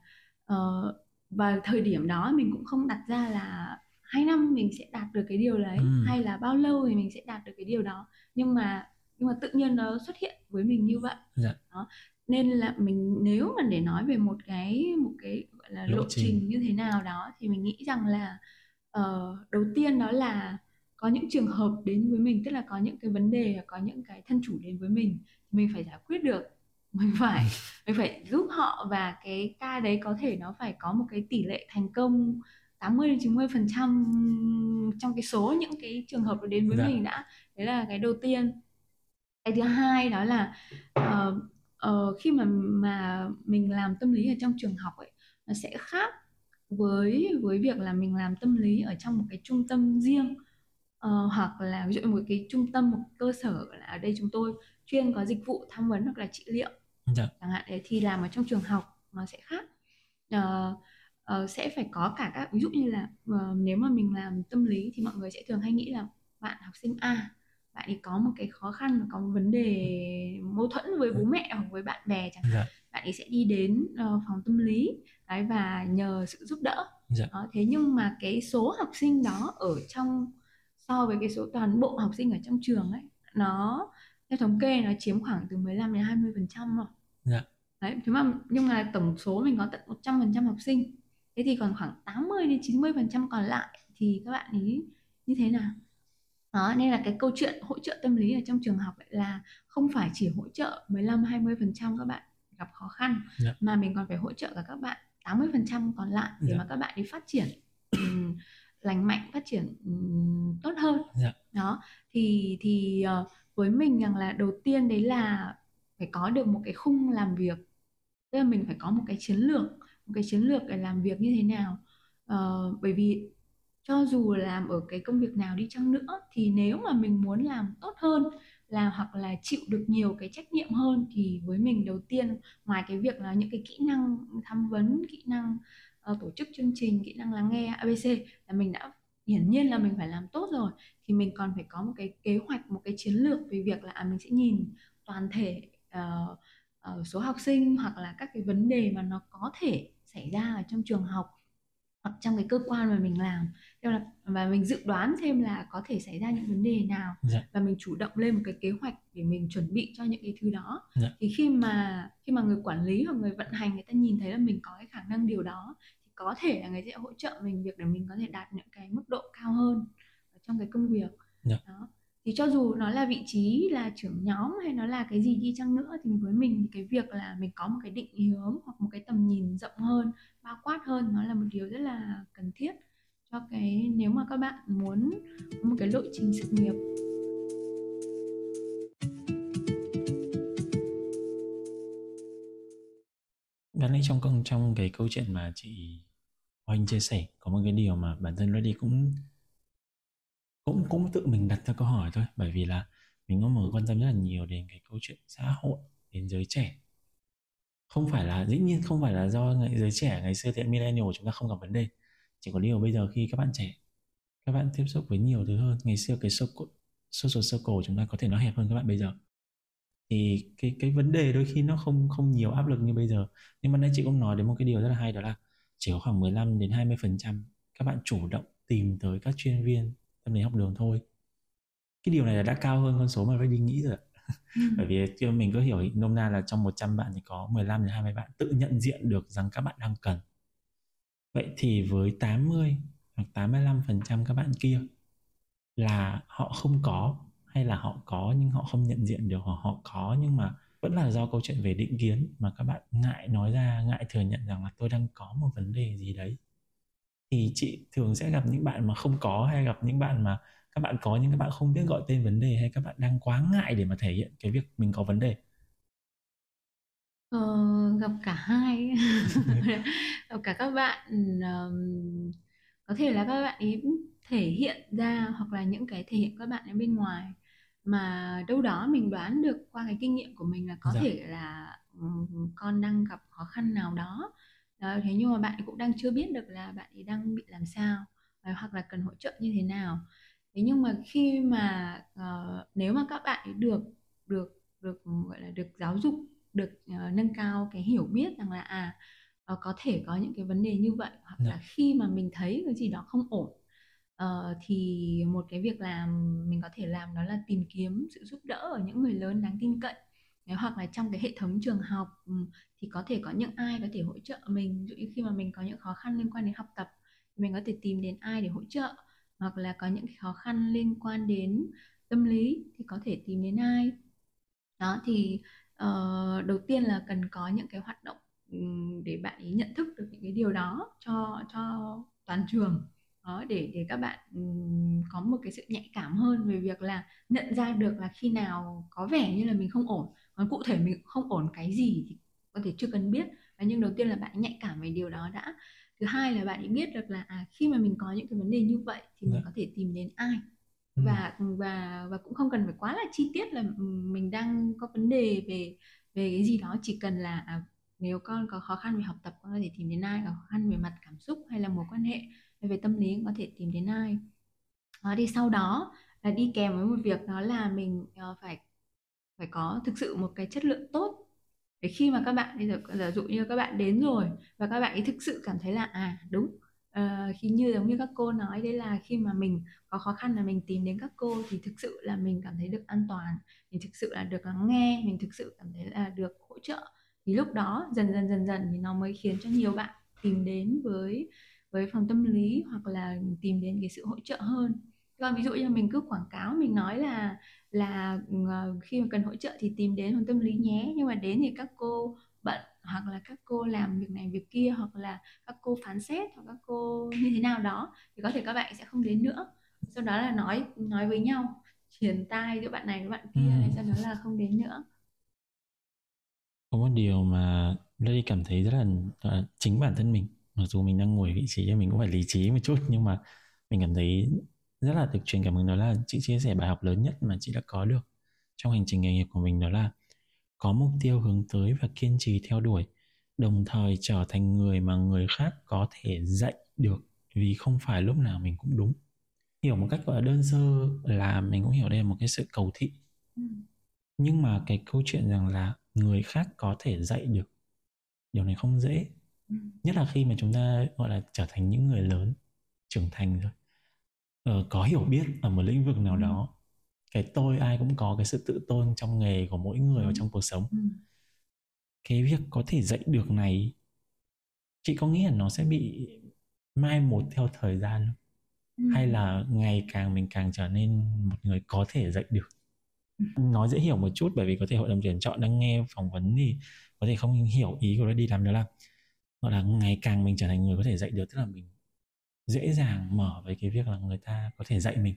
uh, và thời điểm đó mình cũng không đặt ra là hai năm mình sẽ đạt được cái điều đấy ừ. hay là bao lâu thì mình sẽ đạt được cái điều đó nhưng mà nhưng mà tự nhiên nó xuất hiện với mình như vậy dạ. đó nên là mình nếu mà để nói về một cái một cái gọi là lộ, lộ trình. trình như thế nào đó thì mình nghĩ rằng là uh, đầu tiên đó là có những trường hợp đến với mình tức là có những cái vấn đề có những cái thân chủ đến với mình mình phải giải quyết được mình phải mình phải giúp họ và cái ca đấy có thể nó phải có một cái tỷ lệ thành công 80 đến 90 phần trăm trong cái số những cái trường hợp đến với dạ. mình đã đấy là cái đầu tiên cái thứ hai đó là uh, uh, khi mà mà mình làm tâm lý ở trong trường học ấy nó sẽ khác với với việc là mình làm tâm lý ở trong một cái trung tâm riêng uh, hoặc là ví dụ một cái trung tâm một cơ sở là ở đây chúng tôi chuyên có dịch vụ tham vấn hoặc là trị liệu dạ. chẳng hạn đấy thì làm ở trong trường học nó sẽ khác uh, uh, sẽ phải có cả các ví dụ như là uh, nếu mà mình làm tâm lý thì mọi người sẽ thường hay nghĩ là bạn học sinh A bạn ấy có một cái khó khăn có một vấn đề mâu thuẫn với bố mẹ hoặc với bạn bè chẳng hạn dạ. Bạn ấy sẽ đi đến uh, phòng tâm lý đấy và nhờ sự giúp đỡ. Dạ. đó, thế nhưng mà cái số học sinh đó ở trong so với cái số toàn bộ học sinh ở trong trường ấy nó theo thống kê nó chiếm khoảng từ 15 đến 20 phần trăm rồi dạ. đấy thế mà nhưng mà tổng số mình có tận 100 phần trăm học sinh. Thế thì còn khoảng 80 đến 90 phần trăm còn lại thì các bạn ấy như thế nào? Đó nên là cái câu chuyện hỗ trợ tâm lý ở trong trường học là không phải chỉ hỗ trợ 15 20 phần trăm các bạn gặp khó khăn yeah. Dạ. mà mình còn phải hỗ trợ cả các bạn 80 phần trăm còn lại để yeah. Dạ. mà các bạn đi phát triển um, lành mạnh phát triển um, tốt hơn yeah. Dạ. đó thì thì uh, với mình rằng là đầu tiên đấy là phải có được một cái khung làm việc tức là mình phải có một cái chiến lược một cái chiến lược để làm việc như thế nào uh, bởi vì cho dù làm ở cái công việc nào đi chăng nữa thì nếu mà mình muốn làm tốt hơn là hoặc là chịu được nhiều cái trách nhiệm hơn thì với mình đầu tiên ngoài cái việc là những cái kỹ năng tham vấn kỹ năng uh, tổ chức chương trình kỹ năng lắng nghe abc là mình đã hiển nhiên là mình phải làm tốt rồi thì mình còn phải có một cái kế hoạch một cái chiến lược về việc là à, mình sẽ nhìn toàn thể uh, uh, số học sinh hoặc là các cái vấn đề mà nó có thể xảy ra ở trong trường học hoặc trong cái cơ quan mà mình làm là và mình dự đoán xem là có thể xảy ra những vấn đề nào dạ. và mình chủ động lên một cái kế hoạch để mình chuẩn bị cho những cái thứ đó dạ. thì khi mà khi mà người quản lý hoặc người vận hành người ta nhìn thấy là mình có cái khả năng điều đó thì có thể là người sẽ hỗ trợ mình việc để mình có thể đạt những cái mức độ cao hơn trong cái công việc dạ. đó thì cho dù nó là vị trí là trưởng nhóm hay nó là cái gì đi chăng nữa thì với mình cái việc là mình có một cái định hướng hoặc một cái tầm nhìn rộng hơn bao quát hơn nó là một điều rất là cần thiết cho cái, nếu mà các bạn muốn có một cái lộ trình sự nghiệp. Đáng lẽ trong công, trong cái câu chuyện mà chị Oanh chia sẻ, có một cái điều mà bản thân Ready cũng cũng cũng tự mình đặt ra câu hỏi thôi. Bởi vì là mình có một quan tâm rất là nhiều đến cái câu chuyện xã hội, đến giới trẻ. Không phải là, dĩ nhiên không phải là do giới trẻ ngày xưa thì millennial chúng ta không gặp vấn đề chỉ có điều bây giờ khi các bạn trẻ các bạn tiếp xúc với nhiều thứ hơn ngày xưa cái social circle chúng ta có thể nó hẹp hơn các bạn bây giờ. Thì cái cái vấn đề đôi khi nó không không nhiều áp lực như bây giờ. Nhưng mà nãy chị cũng nói đến một cái điều rất là hay đó là chỉ có khoảng 15 đến 20 phần trăm các bạn chủ động tìm tới các chuyên viên tâm lý học đường thôi. Cái điều này là đã cao hơn con số mà phải đi nghĩ rồi ừ. bởi vì mình có hiểu nôm na là trong 100 bạn thì có 15 đến 20 bạn tự nhận diện được rằng các bạn đang cần vậy thì với 80 hoặc 85% các bạn kia là họ không có hay là họ có nhưng họ không nhận diện được hoặc họ có nhưng mà vẫn là do câu chuyện về định kiến mà các bạn ngại nói ra, ngại thừa nhận rằng là tôi đang có một vấn đề gì đấy. Thì chị thường sẽ gặp những bạn mà không có hay gặp những bạn mà các bạn có nhưng các bạn không biết gọi tên vấn đề hay các bạn đang quá ngại để mà thể hiện cái việc mình có vấn đề. Ờ, gặp cả hai. Gặp cả các bạn um, có thể là các bạn ấy thể hiện ra hoặc là những cái thể hiện các bạn ở bên ngoài. Mà đâu đó mình đoán được qua cái kinh nghiệm của mình là có dạ. thể là um, con đang gặp khó khăn nào đó. Đó, thế nhưng mà bạn cũng đang chưa biết được là bạn ấy đang bị làm sao hoặc là cần hỗ trợ như thế nào. Thế nhưng mà khi mà uh, nếu mà các bạn ấy được được được gọi là được giáo dục được uh, nâng cao cái hiểu biết rằng là à uh, có thể có những cái vấn đề như vậy hoặc yeah. là dạ. khi mà mình thấy cái gì đó không ổn uh, thì một cái việc làm mình có thể làm đó là tìm kiếm sự giúp đỡ ở những người lớn đáng tin cậy hoặc là trong cái hệ thống trường học thì có thể có những ai có thể hỗ trợ mình ví dụ như khi mà mình có những khó khăn liên quan đến học tập thì mình có thể tìm đến ai để hỗ trợ hoặc là có những khó khăn liên quan đến tâm lý thì có thể tìm đến ai đó thì uh, đầu tiên là cần có những cái hoạt động để bạn ấy nhận thức được những cái điều đó cho cho toàn trường đó để để các bạn có một cái sự nhạy cảm hơn về việc là nhận ra được là khi nào có vẻ như là mình không ổn còn cụ thể mình không ổn cái gì thì có thể chưa cần biết nhưng đầu tiên là bạn nhạy cảm về điều đó đã thứ hai là bạn ấy biết được là à, khi mà mình có những cái vấn đề như vậy thì mình. Dạ. có thể tìm đến ai ừ. và và và cũng không cần phải quá là chi tiết là ừ, mình đang có vấn đề về về cái gì đó chỉ cần là à, nếu con có khó khăn về học tập con có thể tìm đến ai có khó khăn về mặt cảm xúc hay là mối quan hệ hay về tâm lý có thể tìm đến ai à, thì sau đó là đi kèm với một việc đó là mình uh, phải phải có thực sự một cái chất lượng tốt để khi mà các bạn bây giờ giả dụ như các bạn đến rồi và các bạn ấy thực sự cảm thấy là à đúng uh, khi như giống như các cô nói đấy là khi mà mình có khó khăn là mình tìm đến các cô thì thực sự là mình cảm thấy được an toàn mình thực sự là được lắng nghe mình thực sự cảm thấy là được hỗ trợ. Thì lúc đó dần dần dần dần thì nó mới khiến cho nhiều bạn tìm đến với với phòng tâm lý hoặc là tìm đến cái sự hỗ trợ hơn. Còn ví dụ như mình cứ quảng cáo mình nói là là ừ, ờ, khi mà cần hỗ trợ thì tìm đến phòng tâm lý nhé. Nhưng mà đến thì các cô bận hoặc là các cô làm việc này việc kia hoặc là các cô phán xét hoặc các cô như thế nào đó thì có thể các bạn sẽ không đến nữa. Sau đó là nói nói với nhau truyền tai giữa bạn này với bạn kia ừ. sau đó là không đến nữa. Có một điều mà đây cảm thấy rất là uh, chính bản thân mình. Mặc dù mình đang ngồi vị trí cho mình cũng phải lý trí một chút nhưng mà mình cảm thấy rất là được truyền cảm hứng đó là chị chia sẻ bài học lớn nhất mà chị đã có được trong hành trình nghề nghiệp của mình đó là có mục tiêu hướng tới và kiên trì theo đuổi đồng thời trở thành người mà người khác có thể dạy được vì không phải lúc nào mình cũng đúng hiểu một cách gọi là đơn sơ là mình cũng hiểu đây là một cái sự cầu thị ừ. nhưng mà cái câu chuyện rằng là người khác có thể dạy được điều này không dễ ừ. nhất là khi mà chúng ta gọi là trở thành những người lớn trưởng thành rồi uh, có hiểu biết ở một lĩnh vực nào ừ. đó cái tôi ai cũng có cái sự tự tôn trong nghề của mỗi người ừ. và trong cuộc sống ừ. cái việc có thể dạy được này chị có nghĩ là nó sẽ bị mai một theo thời gian ừ. hay là ngày càng mình càng trở nên một người có thể dạy được ừ. nói dễ hiểu một chút bởi vì có thể hội đồng tuyển chọn đang nghe phỏng vấn thì có thể không hiểu ý của nó đi làm đó là gọi là ngày càng mình trở thành người có thể dạy được tức là mình dễ dàng mở với cái việc là người ta có thể dạy mình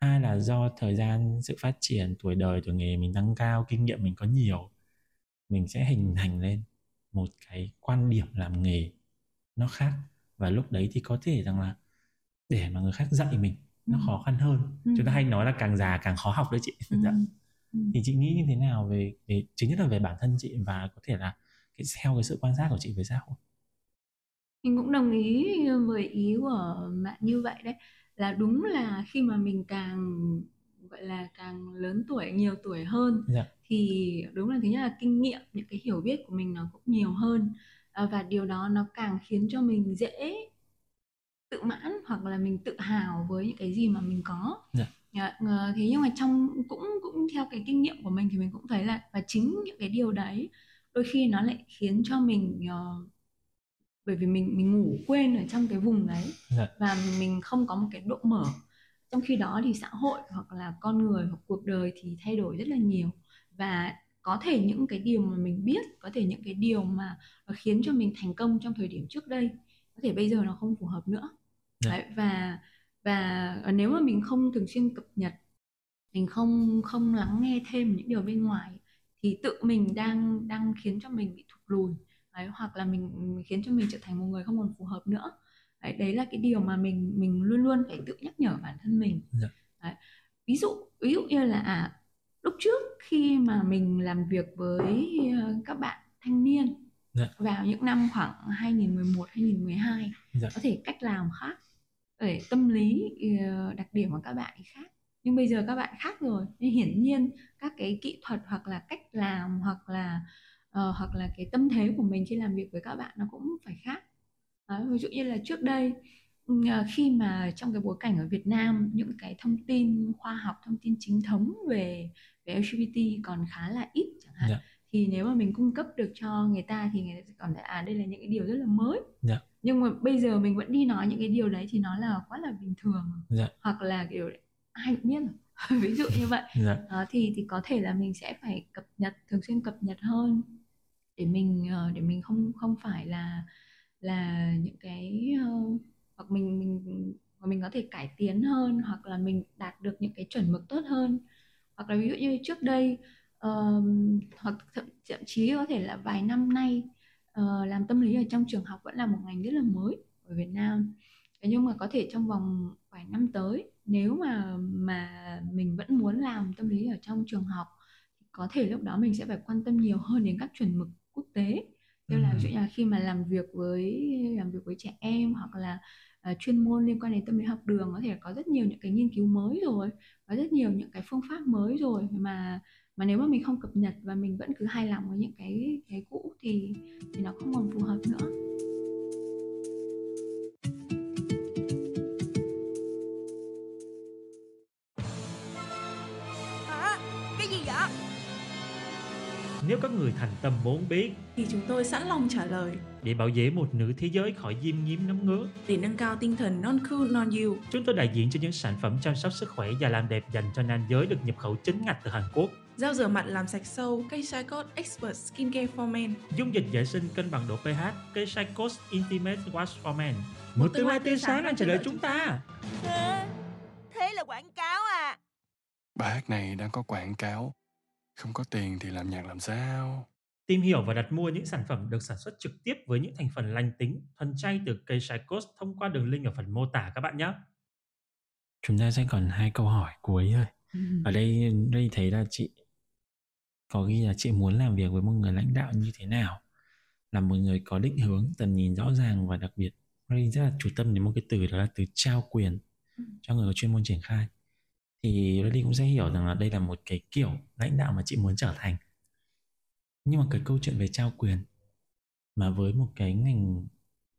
hai là do thời gian sự phát triển tuổi đời tuổi nghề mình tăng cao kinh nghiệm mình có nhiều mình sẽ hình thành lên một cái quan điểm làm nghề nó khác và lúc đấy thì có thể rằng là để mà người khác dạy mình nó ừ. khó khăn hơn ừ. chúng ta hay nói là càng già càng khó học đấy chị ừ. dạ. ừ. thì chị nghĩ như thế nào về về chính nhất là về bản thân chị và có thể là cái theo cái sự quan sát của chị với xã hội mình cũng đồng ý với ý của bạn như vậy đấy là đúng là khi mà mình càng gọi là càng lớn tuổi nhiều tuổi hơn dạ. thì đúng là thứ nhất là kinh nghiệm những cái hiểu biết của mình nó cũng nhiều hơn à, và điều đó nó càng khiến cho mình dễ tự mãn hoặc là mình tự hào với những cái gì mà mình có dạ. Dạ, ờ, thế nhưng mà trong cũng cũng theo cái kinh nghiệm của mình thì mình cũng thấy là và chính những cái điều đấy đôi khi nó lại khiến cho mình uh, bởi vì mình mình ngủ quên ở trong cái vùng đấy. Dạ. và mình không có một cái độ mở. Trong khi đó thì xã hội hoặc là con người hoặc cuộc đời thì thay đổi rất là nhiều. Và có thể những cái điều mà mình biết có thể những cái điều mà khiến cho mình thành công trong thời điểm trước đây có thể bây giờ nó không phù hợp nữa. Dạ. Đấy, và và nếu mà mình không thường xuyên cập nhật mình không không lắng nghe thêm những điều bên ngoài thì tự mình đang đang khiến cho mình bị thụt lùi đấy, hoặc là mình, khiến cho mình trở thành một người không còn phù hợp nữa đấy, đấy là cái điều mà mình mình luôn luôn phải tự nhắc nhở bản thân mình dạ. đấy. ví dụ ví dụ như là à, lúc trước khi mà mình làm việc với ờ, các bạn thanh niên dạ. vào những năm khoảng 2011 2012 dạ. có thể cách làm khác để tâm lý ờ, đặc điểm của các bạn khác nhưng bây giờ các bạn khác rồi nên hiển nhiên các cái kỹ thuật hoặc là cách làm hoặc là uh, hoặc là cái tâm thế của mình khi làm việc với các bạn nó cũng phải khác Đấy, ví dụ như là trước đây uh, khi mà trong cái bối cảnh ở Việt Nam những cái thông tin khoa học thông tin chính thống về về LGBT còn khá là ít chẳng hạn yeah. Dạ. thì nếu mà mình cung cấp được cho người ta thì người ta sẽ cảm thấy à đây là những cái điều rất là mới yeah. Dạ. nhưng mà bây giờ mình vẫn đi nói những cái điều đấy thì nó là quá là bình thường yeah. Dạ. hoặc là kiểu ai cũng biết rồi ví dụ như vậy yeah. đó, thì thì có thể là mình sẽ phải cập nhật thường xuyên cập nhật hơn để mình ờ, để mình không không phải là là những cái uh, hoặc mình mình hoặc mình có thể cải tiến hơn hoặc là mình đạt được những cái chuẩn mực tốt hơn. Hoặc là ví dụ như trước đây uh, hoặc thậm, thậm chí có thể là vài năm nay uh, làm tâm lý ở trong trường học vẫn là một ngành rất là mới ở Việt Nam. Thế nhưng mà có thể trong vòng vài năm tới nếu mà mà mình vẫn muốn làm tâm lý ở trong trường học có thể lúc đó mình sẽ phải quan tâm nhiều hơn đến các chuẩn mực quốc tế. Như là như là khi mà làm việc với làm việc với trẻ em hoặc là uh, chuyên môn liên quan đến tâm lý học đường có thể có rất nhiều những cái nghiên cứu mới rồi có rất nhiều những cái phương pháp mới rồi mà mà nếu mà mình không cập nhật và mình vẫn cứ hài lòng với những cái cái cũ thì thì nó không còn phù hợp nữa Nếu các người thành tâm muốn biết thì chúng tôi sẵn lòng trả lời để bảo vệ một nửa thế giới khỏi diêm nhiễm nấm ngứa, để nâng cao tinh thần non cool non you. chúng tôi đại diện cho những sản phẩm chăm sóc sức khỏe và làm đẹp dành cho nam giới được nhập khẩu chính ngạch từ Hàn Quốc. Gel rửa mặt làm sạch sâu, cây Code Expert Skincare for Men. Dung dịch vệ sinh cân bằng độ pH, cây Cos Intimate Wash for Men. Một, Một tương lai tươi sáng đang chờ đợi chúng ta. Thế, thế là quảng cáo à? Bài hát này đang có quảng cáo. Không có tiền thì làm nhạc làm sao? Tìm hiểu và đặt mua những sản phẩm được sản xuất trực tiếp với những thành phần lành tính, thuần chay từ cây Cos thông qua đường link ở phần mô tả các bạn nhé. Chúng ta sẽ còn hai câu hỏi cuối thôi. Ở đây đây thấy là chị có ghi là chị muốn làm việc với một người lãnh đạo như thế nào là một người có định hướng tầm nhìn rõ ràng và đặc biệt đây rất là chủ tâm đến một cái từ đó là từ trao quyền cho người có chuyên môn triển khai thì Riley cũng sẽ hiểu rằng là đây là một cái kiểu lãnh đạo mà chị muốn trở thành. Nhưng mà cái câu chuyện về trao quyền mà với một cái ngành,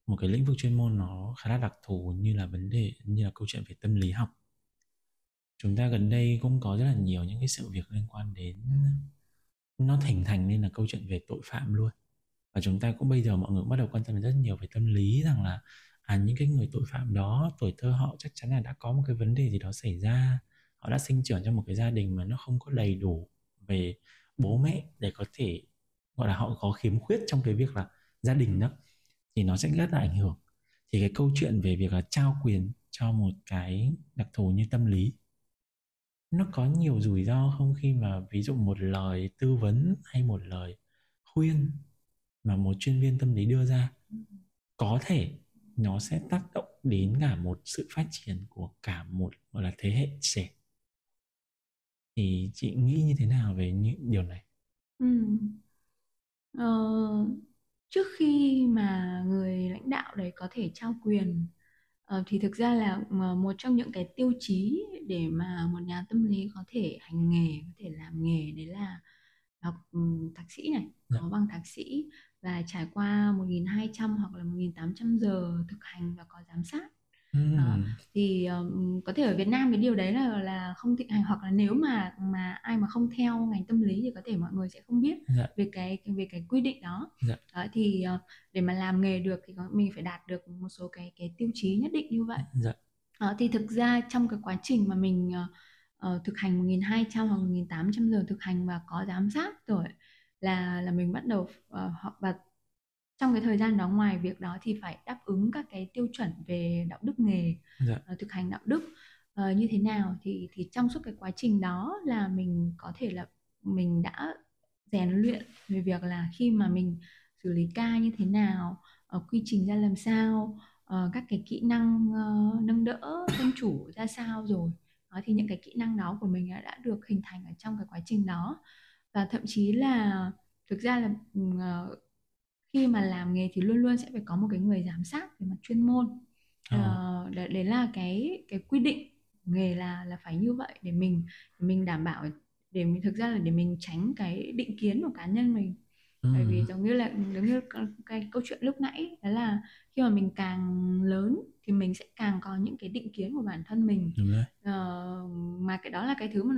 một cái lĩnh vực chuyên môn nó khá là đặc thù như là vấn đề, như là câu chuyện về tâm lý học. Chúng ta gần đây cũng có rất là nhiều những cái sự việc liên quan đến nó thành thành nên là câu chuyện về tội phạm luôn. Và chúng ta cũng bây giờ mọi người cũng bắt đầu quan tâm rất nhiều về tâm lý rằng là à những cái người tội phạm đó, tuổi thơ họ chắc chắn là đã có một cái vấn đề gì đó xảy ra họ đã sinh trưởng trong một cái gia đình mà nó không có đầy đủ về bố mẹ để có thể, gọi là, họ có khiếm khuyết trong cái việc là gia đình đó, thì nó sẽ rất là ảnh hưởng. Thì cái câu chuyện về việc là trao quyền cho một cái đặc thù như tâm lý, nó có nhiều rủi ro không khi mà ví dụ một lời tư vấn hay một lời khuyên mà một chuyên viên tâm lý đưa ra, có thể nó sẽ tác động đến cả một sự phát triển của cả một, gọi là, thế hệ trẻ thì chị nghĩ như thế nào về những điều này ừ. ờ, trước khi mà người lãnh đạo đấy có thể trao quyền uh, thì thực ra là một trong những cái tiêu chí để mà một nhà tâm lý có thể hành nghề có thể làm nghề đấy là học thạc sĩ này dạ. có bằng thạc sĩ và trải qua 1.200 hoặc là 1.800 giờ thực hành và có giám sát Ừm. Đó. thì um, có thể ở Việt Nam cái điều đấy là là không thịnh hành hoặc là nếu mà mà ai mà không theo ngành tâm lý thì có thể mọi người sẽ không biết Dạ. về cái về cái quy định đó. Dạ. Đó, thì uh, để mà làm nghề được thì có, mình phải đạt được một số cái cái tiêu chí nhất định như vậy. Dạ. Đó, thì thực ra trong cái quá trình mà mình uh, uh, thực hành 1.200 hoặc 1.800 giờ thực hành và có giám sát rồi là là mình bắt đầu uh, học và trong cái thời gian đó ngoài việc đó thì phải đáp ứng các cái tiêu chuẩn về đạo đức nghề Dạ. uh, thực hành đạo đức uh, như thế nào thì thì trong suốt cái quá trình đó là mình có thể là mình đã rèn luyện về việc là khi mà mình xử lý ca như thế nào uh, quy trình ra làm sao uh, các cái kỹ năng uh, nâng đỡ thân chủ ra sao rồi đó, thì những cái kỹ năng đó của mình đã được hình thành ở trong cái quá trình đó và thậm chí là thực ra là uh, khi mà làm nghề thì luôn luôn sẽ phải có một cái người giám sát về mặt chuyên môn. Ờ. uh, đấy, đấy là cái cái quy định nghề là là phải như vậy để mình để mình đảm bảo để mình thực ra là để mình tránh cái định kiến của cá nhân mình. Bởi vì giống như là giống như cái, câu chuyện lúc nãy đó là khi mà mình càng lớn thì mình sẽ càng có những cái định kiến của bản thân mình. Đúng rồi. Ờ, mà cái đó là cái thứ mà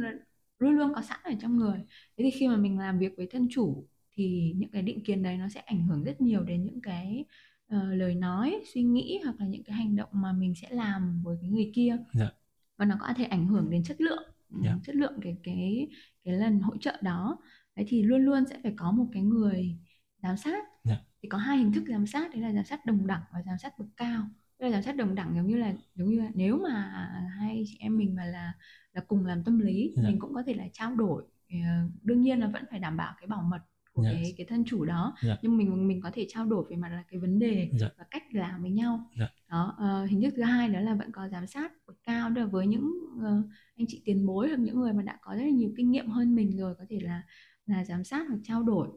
luôn luôn có sẵn ở trong người. Thế thì khi mà mình làm việc với thân chủ thì những cái định kiến đấy nó sẽ ảnh hưởng rất nhiều đến những cái ờ, lời nói suy nghĩ hoặc là những cái hành động mà mình sẽ làm với cái người kia Dạ. và nó có thể ảnh hưởng đến chất lượng Dạ. chất lượng cái cái cái lần hỗ trợ đó đấy thì luôn luôn sẽ phải có một cái người giám sát Dạ. thì có hai hình thức giám sát đấy là giám sát đồng đẳng và giám sát bậc cao Tức là giám sát đồng đẳng giống như là giống như là nếu mà hai chị em mình mà là là cùng làm tâm lý Dạ. mình cũng có thể là trao đổi Ờ, đương nhiên là vẫn phải đảm bảo cái bảo mật yes. cái cái thân chủ đó yeah. Dạ. nhưng mình mình có thể trao đổi về mặt là cái vấn đề yeah. Dạ. và cách làm với nhau yeah. Dạ. đó uh, hình thức thứ hai đó là vẫn có giám sát cao đó với những uh, anh chị tiền bối hoặc những người mà đã có rất là nhiều kinh nghiệm hơn mình rồi có thể là là giám sát hoặc trao đổi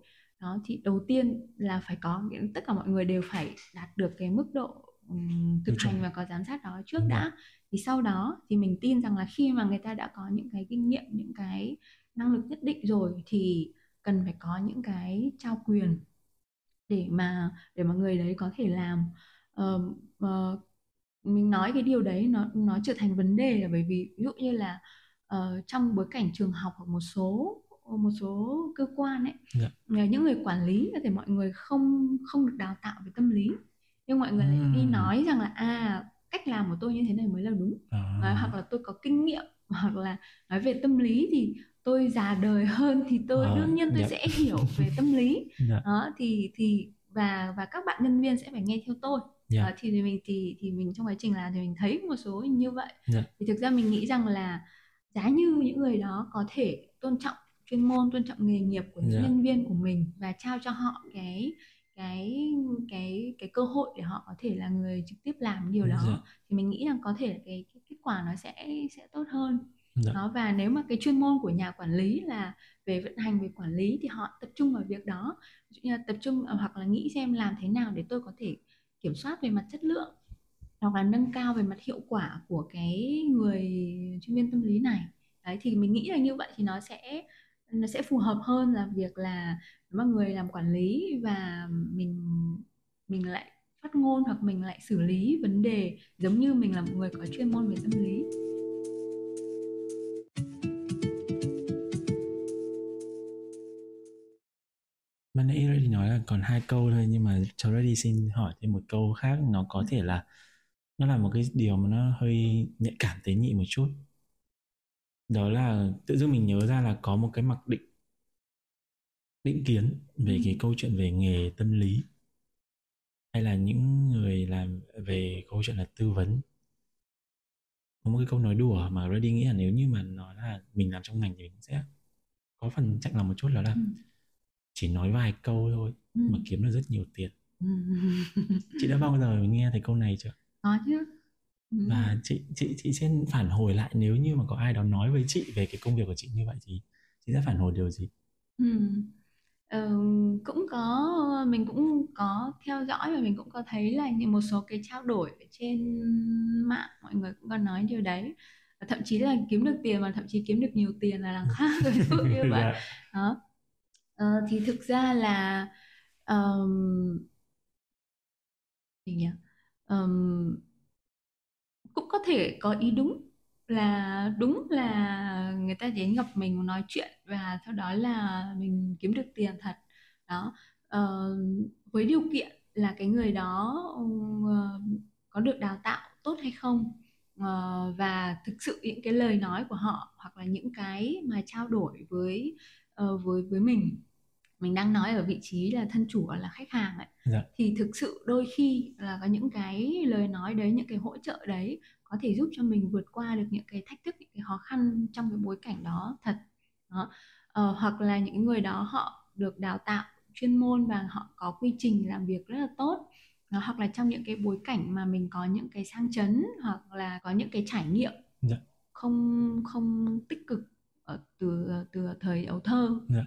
đó thì đầu tiên là phải có tất cả mọi người đều phải đạt được cái mức độ um, thực hành và có giám sát đó trước đã thì sau đó thì mình tin rằng là khi mà người ta đã có những cái kinh nghiệm những cái năng lực nhất định rồi thì cần phải có những cái trao quyền để mà để mà người đấy có thể làm uh, uh, mình nói cái điều đấy nó nó trở thành vấn đề là bởi vì ví dụ như là uh, trong bối cảnh trường học hoặc một số một số cơ quan ấy yeah. Dạ. những người quản lý có thể mọi người không không được đào tạo về tâm lý nhưng mọi người uhm. đi nói rằng là à cách làm của tôi như thế này mới là đúng à. hoặc là tôi có kinh nghiệm hoặc là nói về tâm lý thì tôi già đời hơn thì tôi à, đương nhiên tôi dạ. sẽ hiểu về tâm lý dạ. đó thì thì và và các bạn nhân viên sẽ phải nghe theo tôi dạ. à, thì, thì mình thì thì mình trong quá trình làm thì mình thấy một số như vậy dạ. thì thực ra mình nghĩ rằng là giá như những người đó có thể tôn trọng chuyên môn tôn trọng nghề nghiệp của những dạ. nhân viên của mình và trao cho họ cái cái cái cái cơ hội để họ có thể là người trực tiếp làm điều đó dạ. thì mình nghĩ rằng có thể cái, cái kết quả nó sẽ sẽ tốt hơn dạ. đó, và nếu mà cái chuyên môn của nhà quản lý là về vận hành, về quản lý thì họ tập trung vào việc đó. Tập trung ờ, hoặc là nghĩ xem làm thế nào để tôi có thể kiểm soát về mặt chất lượng hoặc là nâng cao về mặt hiệu quả của cái người chuyên viên tâm lý này. Đấy, thì mình nghĩ là như vậy thì nó sẽ nó sẽ phù hợp hơn là việc là mọi mà người làm quản lý và mình mình lại phát ngôn hoặc mình lại xử lý vấn đề giống như mình là một người có chuyên môn về tâm lý. Ban nãy Reddy nói là còn hai câu thôi nhưng mà cho Reddy xin hỏi thêm một câu khác. Nó có thể là nó là một cái điều mà nó hơi nhạy cảm tế nhị một chút. Đó là tự dưng mình nhớ ra là có một cái mặc định định kiến về cái câu chuyện về nghề tâm lý hay là những người làm về câu chuyện là tư vấn. Có một cái câu nói đùa mà Reddy nghĩ là nếu như mà nói là mình làm trong ngành thì mình sẽ có phần chạnh lòng một chút đó là ừ. Chỉ nói vài câu thôi ừ. mà kiếm được rất nhiều tiền ừ. chị đã bao giờ nghe thấy câu này chưa có chứ và chị chị chị sẽ phản hồi lại nếu như mà có ai đó nói với chị về cái công việc của chị như vậy thì chị sẽ phản hồi điều gì ừ. Ừ, cũng có mình cũng có theo dõi và mình cũng có thấy là những một số cái trao đổi trên mạng mọi người cũng có nói điều đấy và thậm chí là kiếm được tiền mà thậm chí kiếm được nhiều tiền là đằng khác rồi dụ như vậy dạ. đó Ờ, thì thực ra là um, gì nhỉ? Um, cũng có thể có ý đúng là đúng là người ta đến gặp mình nói chuyện và sau đó là mình kiếm được tiền thật. Đó. Uh, với điều kiện là cái người đó uh, có được đào tạo tốt hay không uh, và thực sự những cái lời nói của họ hoặc là những cái mà trao đổi với uh, với với mình mình đang nói ở vị trí là thân chủ hoặc là khách hàng ấy dạ. thì thực sự đôi khi là có những cái lời nói đấy những cái hỗ trợ đấy có thể giúp cho mình vượt qua được những cái thách thức những cái khó khăn trong cái bối cảnh đó thật đó. Ờ, hoặc là những người đó họ được đào tạo chuyên môn và họ có quy trình làm việc rất là tốt đó, hoặc là trong những cái bối cảnh mà mình có những cái sang chấn hoặc là có những cái trải nghiệm dạ. không không tích cực ở từ từ thời ấu thơ dạ.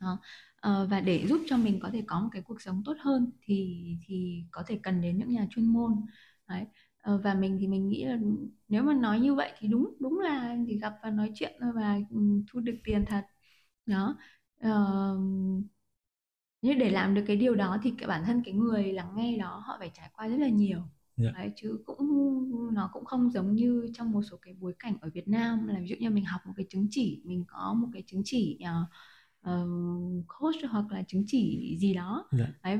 đó. Ờ, và để giúp cho mình có thể có một cái cuộc sống tốt hơn thì thì có thể cần đến những nhà chuyên môn. Đấy. Ờ, và mình thì mình nghĩ là nếu mà nói như vậy thì đúng đúng là chỉ gặp và nói chuyện thôi và ừ, thu được tiền thật. Đó. Uh, nhưng để làm được cái điều đó thì cái bản thân cái người lắng nghe đó họ phải trải qua rất là nhiều. Yeah. Dạ. Đấy, chứ cũng nó cũng không giống như trong một số cái bối cảnh ở Việt Nam. Là ví dụ như mình học một cái chứng chỉ mình có một cái chứng chỉ uh, uh, coach hoặc là chứng chỉ gì đó. Dạ. Đấy,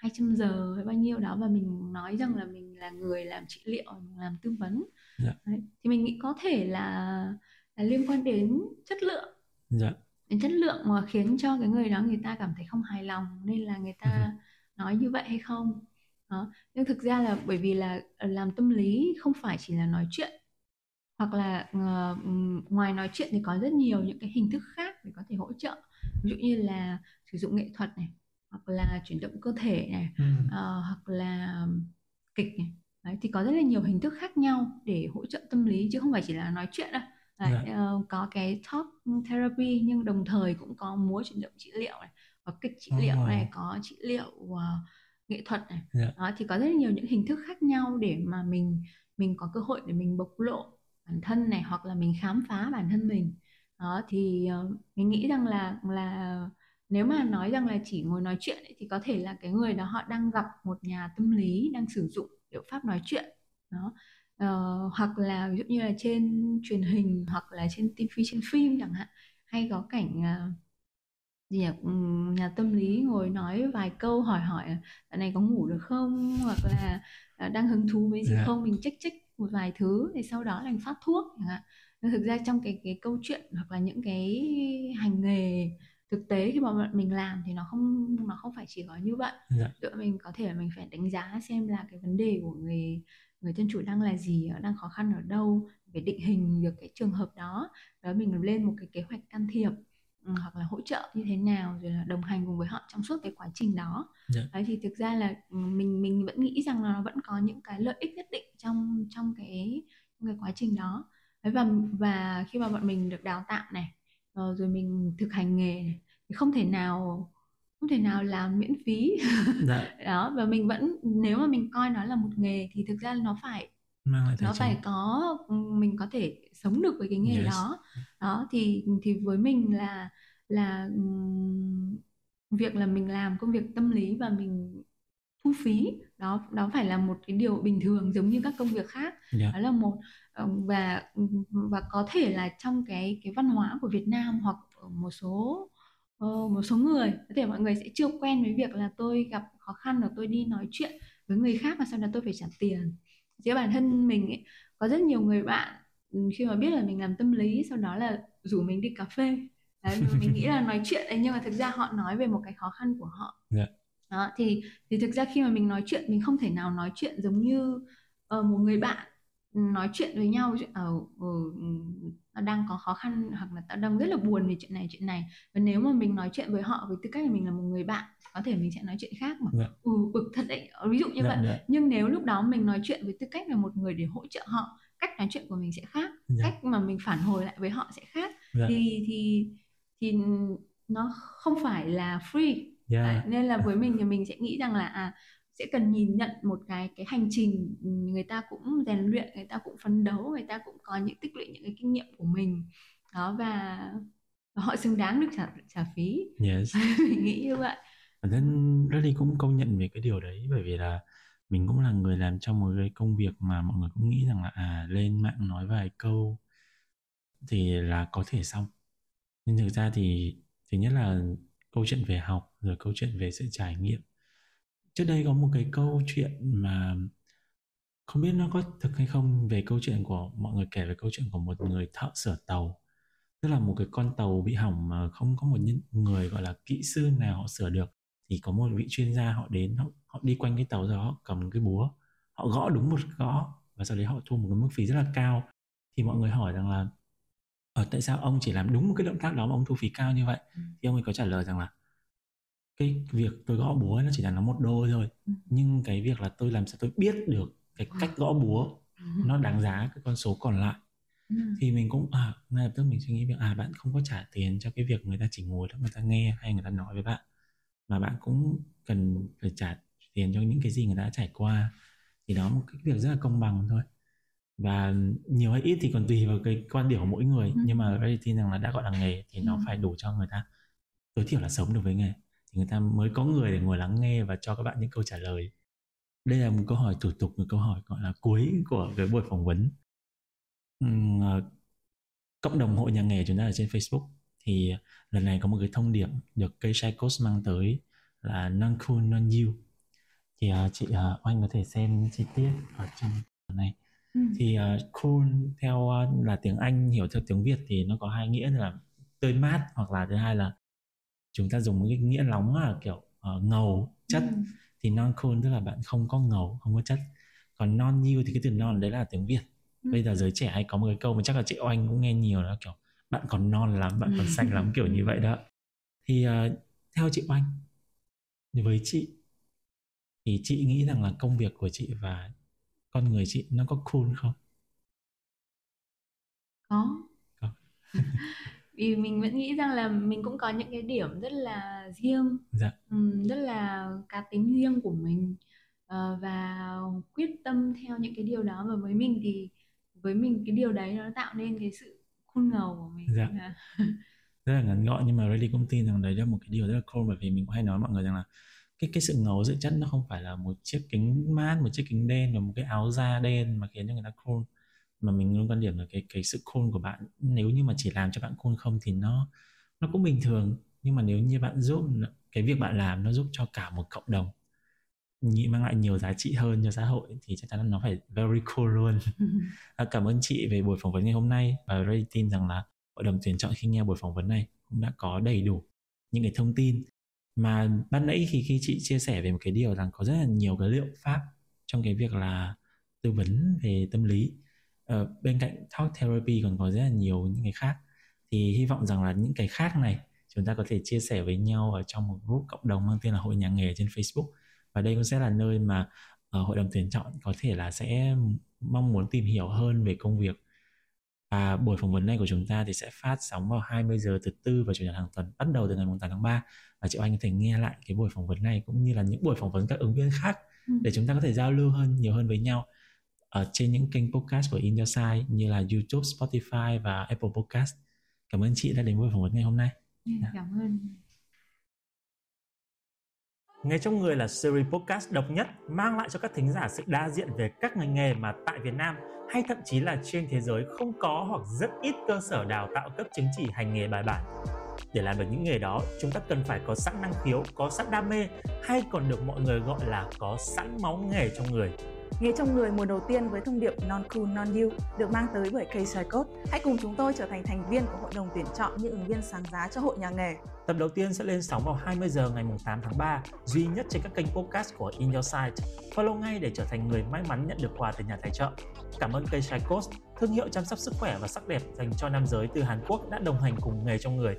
200 giờ hay bao nhiêu đó và mình nói rằng là mình là người làm trị liệu làm tư vấn dạ. Đấy. thì mình nghĩ có thể là là liên quan đến chất lượng dạ. đến chất lượng mà khiến cho cái người đó người ta cảm thấy không hài lòng nên là người ta ừ. nói như vậy hay không đó. nhưng thực ra là bởi vì là ờ, làm tâm lý không phải chỉ là nói chuyện hoặc là uh, ngoài nói chuyện thì có rất nhiều những cái hình thức khác để có thể hỗ trợ ví dụ như là sử dụng nghệ thuật này hoặc là chuyển động cơ thể này ừ. uh, hoặc là kịch này Đấy, thì có rất là nhiều hình thức khác nhau để hỗ trợ tâm lý chứ không phải chỉ là nói chuyện đâu Đấy, yeah. Uh, có cái talk therapy nhưng đồng thời cũng có múa chuyển động trị liệu này có kịch trị oh. liệu này có trị liệu uh, nghệ thuật này yeah. Dạ. đó thì có rất là nhiều những hình thức khác nhau để mà mình mình có cơ hội để mình bộc lộ bản thân này hoặc là mình khám phá bản thân mình đó thì uh, mình nghĩ rằng là là nếu mà nói rằng là chỉ ngồi nói chuyện ấy, thì có thể là cái người đó họ đang gặp một nhà tâm lý đang sử dụng liệu pháp nói chuyện đó uh, hoặc là ví dụ như là trên truyền hình hoặc là trên TV trên phim chẳng hạn hay có cảnh uh, gì nhỉ? nhà tâm lý ngồi nói vài câu hỏi hỏi dạo này có ngủ được không hoặc là uh, đang hứng thú với gì yeah. Dạ. không mình check check một vài thứ thì sau đó là phát thuốc chẳng hạn. Nhưng thực ra trong cái cái câu chuyện hoặc là những cái hành nghề thực tế khi mà mình làm thì nó không nó không phải chỉ có như vậy. Dạ. tụi mình có thể là mình phải đánh giá xem là cái vấn đề của người người thân chủ đang là gì đang khó khăn ở đâu để định hình được cái trường hợp đó. Đó mình lên một cái kế hoạch can thiệp hoặc là hỗ trợ như thế nào rồi là đồng hành cùng với họ trong suốt cái quá trình đó yeah. Dạ. đấy thì thực ra là ừ, mình mình vẫn nghĩ rằng là nó vẫn có những cái lợi ích nhất định trong trong cái trong cái quá trình đó đấy và và khi mà bọn mình được đào tạo này ờ, rồi mình thực hành nghề này, thì không thể nào không thể nào làm miễn phí dạ. đó và mình vẫn nếu mà mình coi nó là một nghề thì thực ra nó phải Mang lại nó phải có mình có thể sống được với cái nghề yes. đó đó thì thì với mình là là việc là mình làm công việc tâm lý và mình thu phí đó đó phải là một cái điều bình thường giống như các công việc khác yeah. Dạ. đó là một ờ, và và có thể là trong cái cái văn hóa của Việt Nam hoặc ở một số uh, một số người có thể mọi người sẽ chưa quen với việc là tôi gặp khó khăn rồi tôi đi nói chuyện với người khác và sau đó tôi phải trả tiền giữa bản thân mình ấy, có rất nhiều người bạn khi mà biết là mình làm tâm lý sau đó là rủ mình đi cà phê Đấy, mình nghĩ là nói chuyện đấy nhưng mà thực ra họ nói về một cái khó khăn của họ yeah. Dạ. đó thì thì thực ra khi mà mình nói chuyện mình không thể nào nói chuyện giống như uh, một người bạn nói chuyện với nhau ở uh, uh, tao đang có khó khăn hoặc là tao đang rất là buồn vì chuyện này chuyện này và nếu mà mình nói chuyện với họ với tư cách là mình là một người bạn có thể mình sẽ nói chuyện khác mà. Dạ. ừ bực thật đấy ví dụ như dạ, vậy. Dạ. nhưng nếu lúc đó mình nói chuyện với tư cách là một người để hỗ trợ họ cách nói chuyện của mình sẽ khác yeah. cách mà mình phản hồi lại với họ sẽ khác yeah. thì thì thì nó không phải là free yeah. Đấy, nên là với mình thì mình sẽ nghĩ rằng là à sẽ cần nhìn nhận một cái cái hành trình người ta cũng rèn luyện người ta cũng phấn đấu người ta cũng có những tích lũy những cái kinh nghiệm của mình. Đó và, và họ xứng đáng được trả trả phí. Yes. mình nghĩ như vậy. Bản thân Reddy cũng công nhận về cái điều đấy bởi vì là mình cũng là người làm trong một cái công việc mà mọi người cũng nghĩ rằng là à lên mạng nói vài câu thì là có thể xong. Nhưng thực ra thì thứ nhất là câu chuyện về học rồi câu chuyện về sự trải nghiệm trước đây có một cái câu chuyện mà không biết nó có thực hay không về câu chuyện của mọi người kể về câu chuyện của một người thợ sửa tàu. Tức là một cái con tàu bị hỏng mà không có một người gọi là kỹ sư nào họ sửa được. Thì có một vị chuyên gia họ đến họ, họ đi quanh cái tàu rồi họ cầm cái búa họ gõ đúng một gõ và sau đấy họ thu một cái mức phí rất là cao. Thì mọi người hỏi rằng là ở ờ, tại sao ông chỉ làm đúng một cái động tác đó mà ông thu phí cao như vậy? Ừ. thì ông ấy có trả lời rằng là cái việc tôi gõ búa nó chỉ là nó một đô thôi ừ. nhưng cái việc là tôi làm sao tôi biết được cái ừ. cách gõ búa ừ. nó đáng giá cái con số còn lại thì mình cũng à ngay lập tức mình suy nghĩ việc à bạn không có trả tiền cho cái việc người ta chỉ ngồi đó người ta nghe hay người ta nói với bạn mà bạn cũng cần phải trả tiền cho những cái gì người ta đã trải qua thì đó một cái việc rất là công bằng thôi và nhiều hay ít thì còn tùy vào cái quan điểm của mỗi người ừ. nhưng mà đây tin rằng là đã gọi là nghề thì nó ừ. phải đủ cho người ta tối thiểu là sống được với nghề thì người ta mới có người để ngồi lắng nghe và cho các bạn những câu trả lời. Đây là một câu hỏi thủ tục một câu hỏi gọi là cuối của cái buổi phỏng vấn. Uhm, cộng đồng hội nhà nghề chúng ta ở trên Facebook thì lần này có một cái thông điệp được cây Psychos mang tới là non cool non you thì uh, chị uh, oanh có thể xem chi tiết ở trong này. Ừ. thì uh, cool theo uh, là tiếng Anh hiểu theo tiếng Việt thì nó có hai nghĩa là tươi mát hoặc là thứ hai là chúng ta dùng một cái nghĩa nóng là kiểu uh, ngầu chất ừ. thì non cool tức là bạn không có ngầu không có chất còn non you thì cái từ non đấy là tiếng việt ừ. bây giờ giới trẻ hay có một cái câu mà chắc là chị oanh cũng nghe nhiều đó kiểu bạn còn non lắm bạn còn xanh lắm kiểu như vậy đó thì uh, theo chị oanh với chị thì chị nghĩ rằng là công việc của chị và con người chị nó có cool không có, có. vì mình vẫn nghĩ rằng là mình cũng có những cái điểm rất là riêng dạ. rất là cá tính riêng của mình ờ, và quyết tâm theo những cái điều đó và với mình thì với mình cái điều đấy nó tạo nên cái sự cool ngầu của mình dạ. rất là ngắn gọn nhưng mà Reddy cũng tin rằng đấy là một cái điều rất là cool bởi vì mình cũng hay nói mọi người rằng là cái cái sự ngầu thực chất nó không phải là một chiếc kính mát một chiếc kính đen và một cái áo da đen mà khiến cho người ta cool mà mình luôn quan điểm là cái cái sự cool của bạn nếu như mà chỉ làm cho bạn cool không thì nó nó cũng bình thường. Nhưng mà nếu như bạn giúp cái việc bạn làm nó giúp cho cả một cộng đồng nghĩ mang lại nhiều giá trị hơn cho xã hội thì chắc chắn là nó phải very cool luôn. À, cảm ơn chị về buổi phỏng vấn ngày hôm nay. Và Ray tin rằng là hội đồng tuyển chọn khi nghe buổi phỏng vấn này cũng đã có đầy đủ những cái thông tin. Mà ban nãy khi khi chị chia sẻ về một cái điều rằng có rất là nhiều cái liệu pháp trong cái việc là tư vấn về tâm lý uh, bên cạnh talk therapy còn có rất là nhiều những cái khác. Thì hy vọng rằng là những cái khác này chúng ta có thể chia sẻ với nhau ở trong một group cộng đồng mang tên là hội nhà nghề trên Facebook. Và đây cũng sẽ là nơi mà uh, hội đồng tuyển chọn có thể là sẽ mong muốn tìm hiểu hơn về công việc. Và buổi phỏng vấn này của chúng ta thì sẽ phát sóng vào 20 giờ thứ tư và chủ nhật hàng tuần bắt đầu từ ngày 8 tháng 3 và chị Anh có thể nghe lại cái buổi phỏng vấn này cũng như là những buổi phỏng vấn các ứng viên khác ừ. để chúng ta có thể giao lưu hơn nhiều hơn với nhau ở trên những kênh podcast của In Your Side như là YouTube, Spotify và Apple Podcast. Cảm ơn chị đã đến buổi phỏng vấn ngày hôm nay. Ừ, dạ. Cảm ơn. Nghề trong người là series podcast độc nhất mang lại cho các thính giả sự đa diện về các ngành nghề mà tại Việt Nam hay thậm chí là trên thế giới không có hoặc rất ít cơ sở đào tạo cấp chứng chỉ hành nghề bài bản. Để làm được những nghề đó, chúng ta cần phải có sẵn năng khiếu, có sẵn đam mê hay còn được mọi người gọi là có sẵn máu nghề trong người nghe trong người mùa đầu tiên với thông điệp Non Cool Non You được mang tới bởi KSI Code. Hãy cùng chúng tôi trở thành thành viên của hội đồng tuyển chọn những ứng viên sáng giá cho hội nhà nghề. Tập đầu tiên sẽ lên sóng vào 20 giờ ngày 8 tháng 3, duy nhất trên các kênh podcast của In Your Site. Follow ngay để trở thành người may mắn nhận được quà từ nhà tài trợ. Cảm ơn KSI Code, thương hiệu chăm sóc sức khỏe và sắc đẹp dành cho nam giới từ Hàn Quốc đã đồng hành cùng nghề trong người.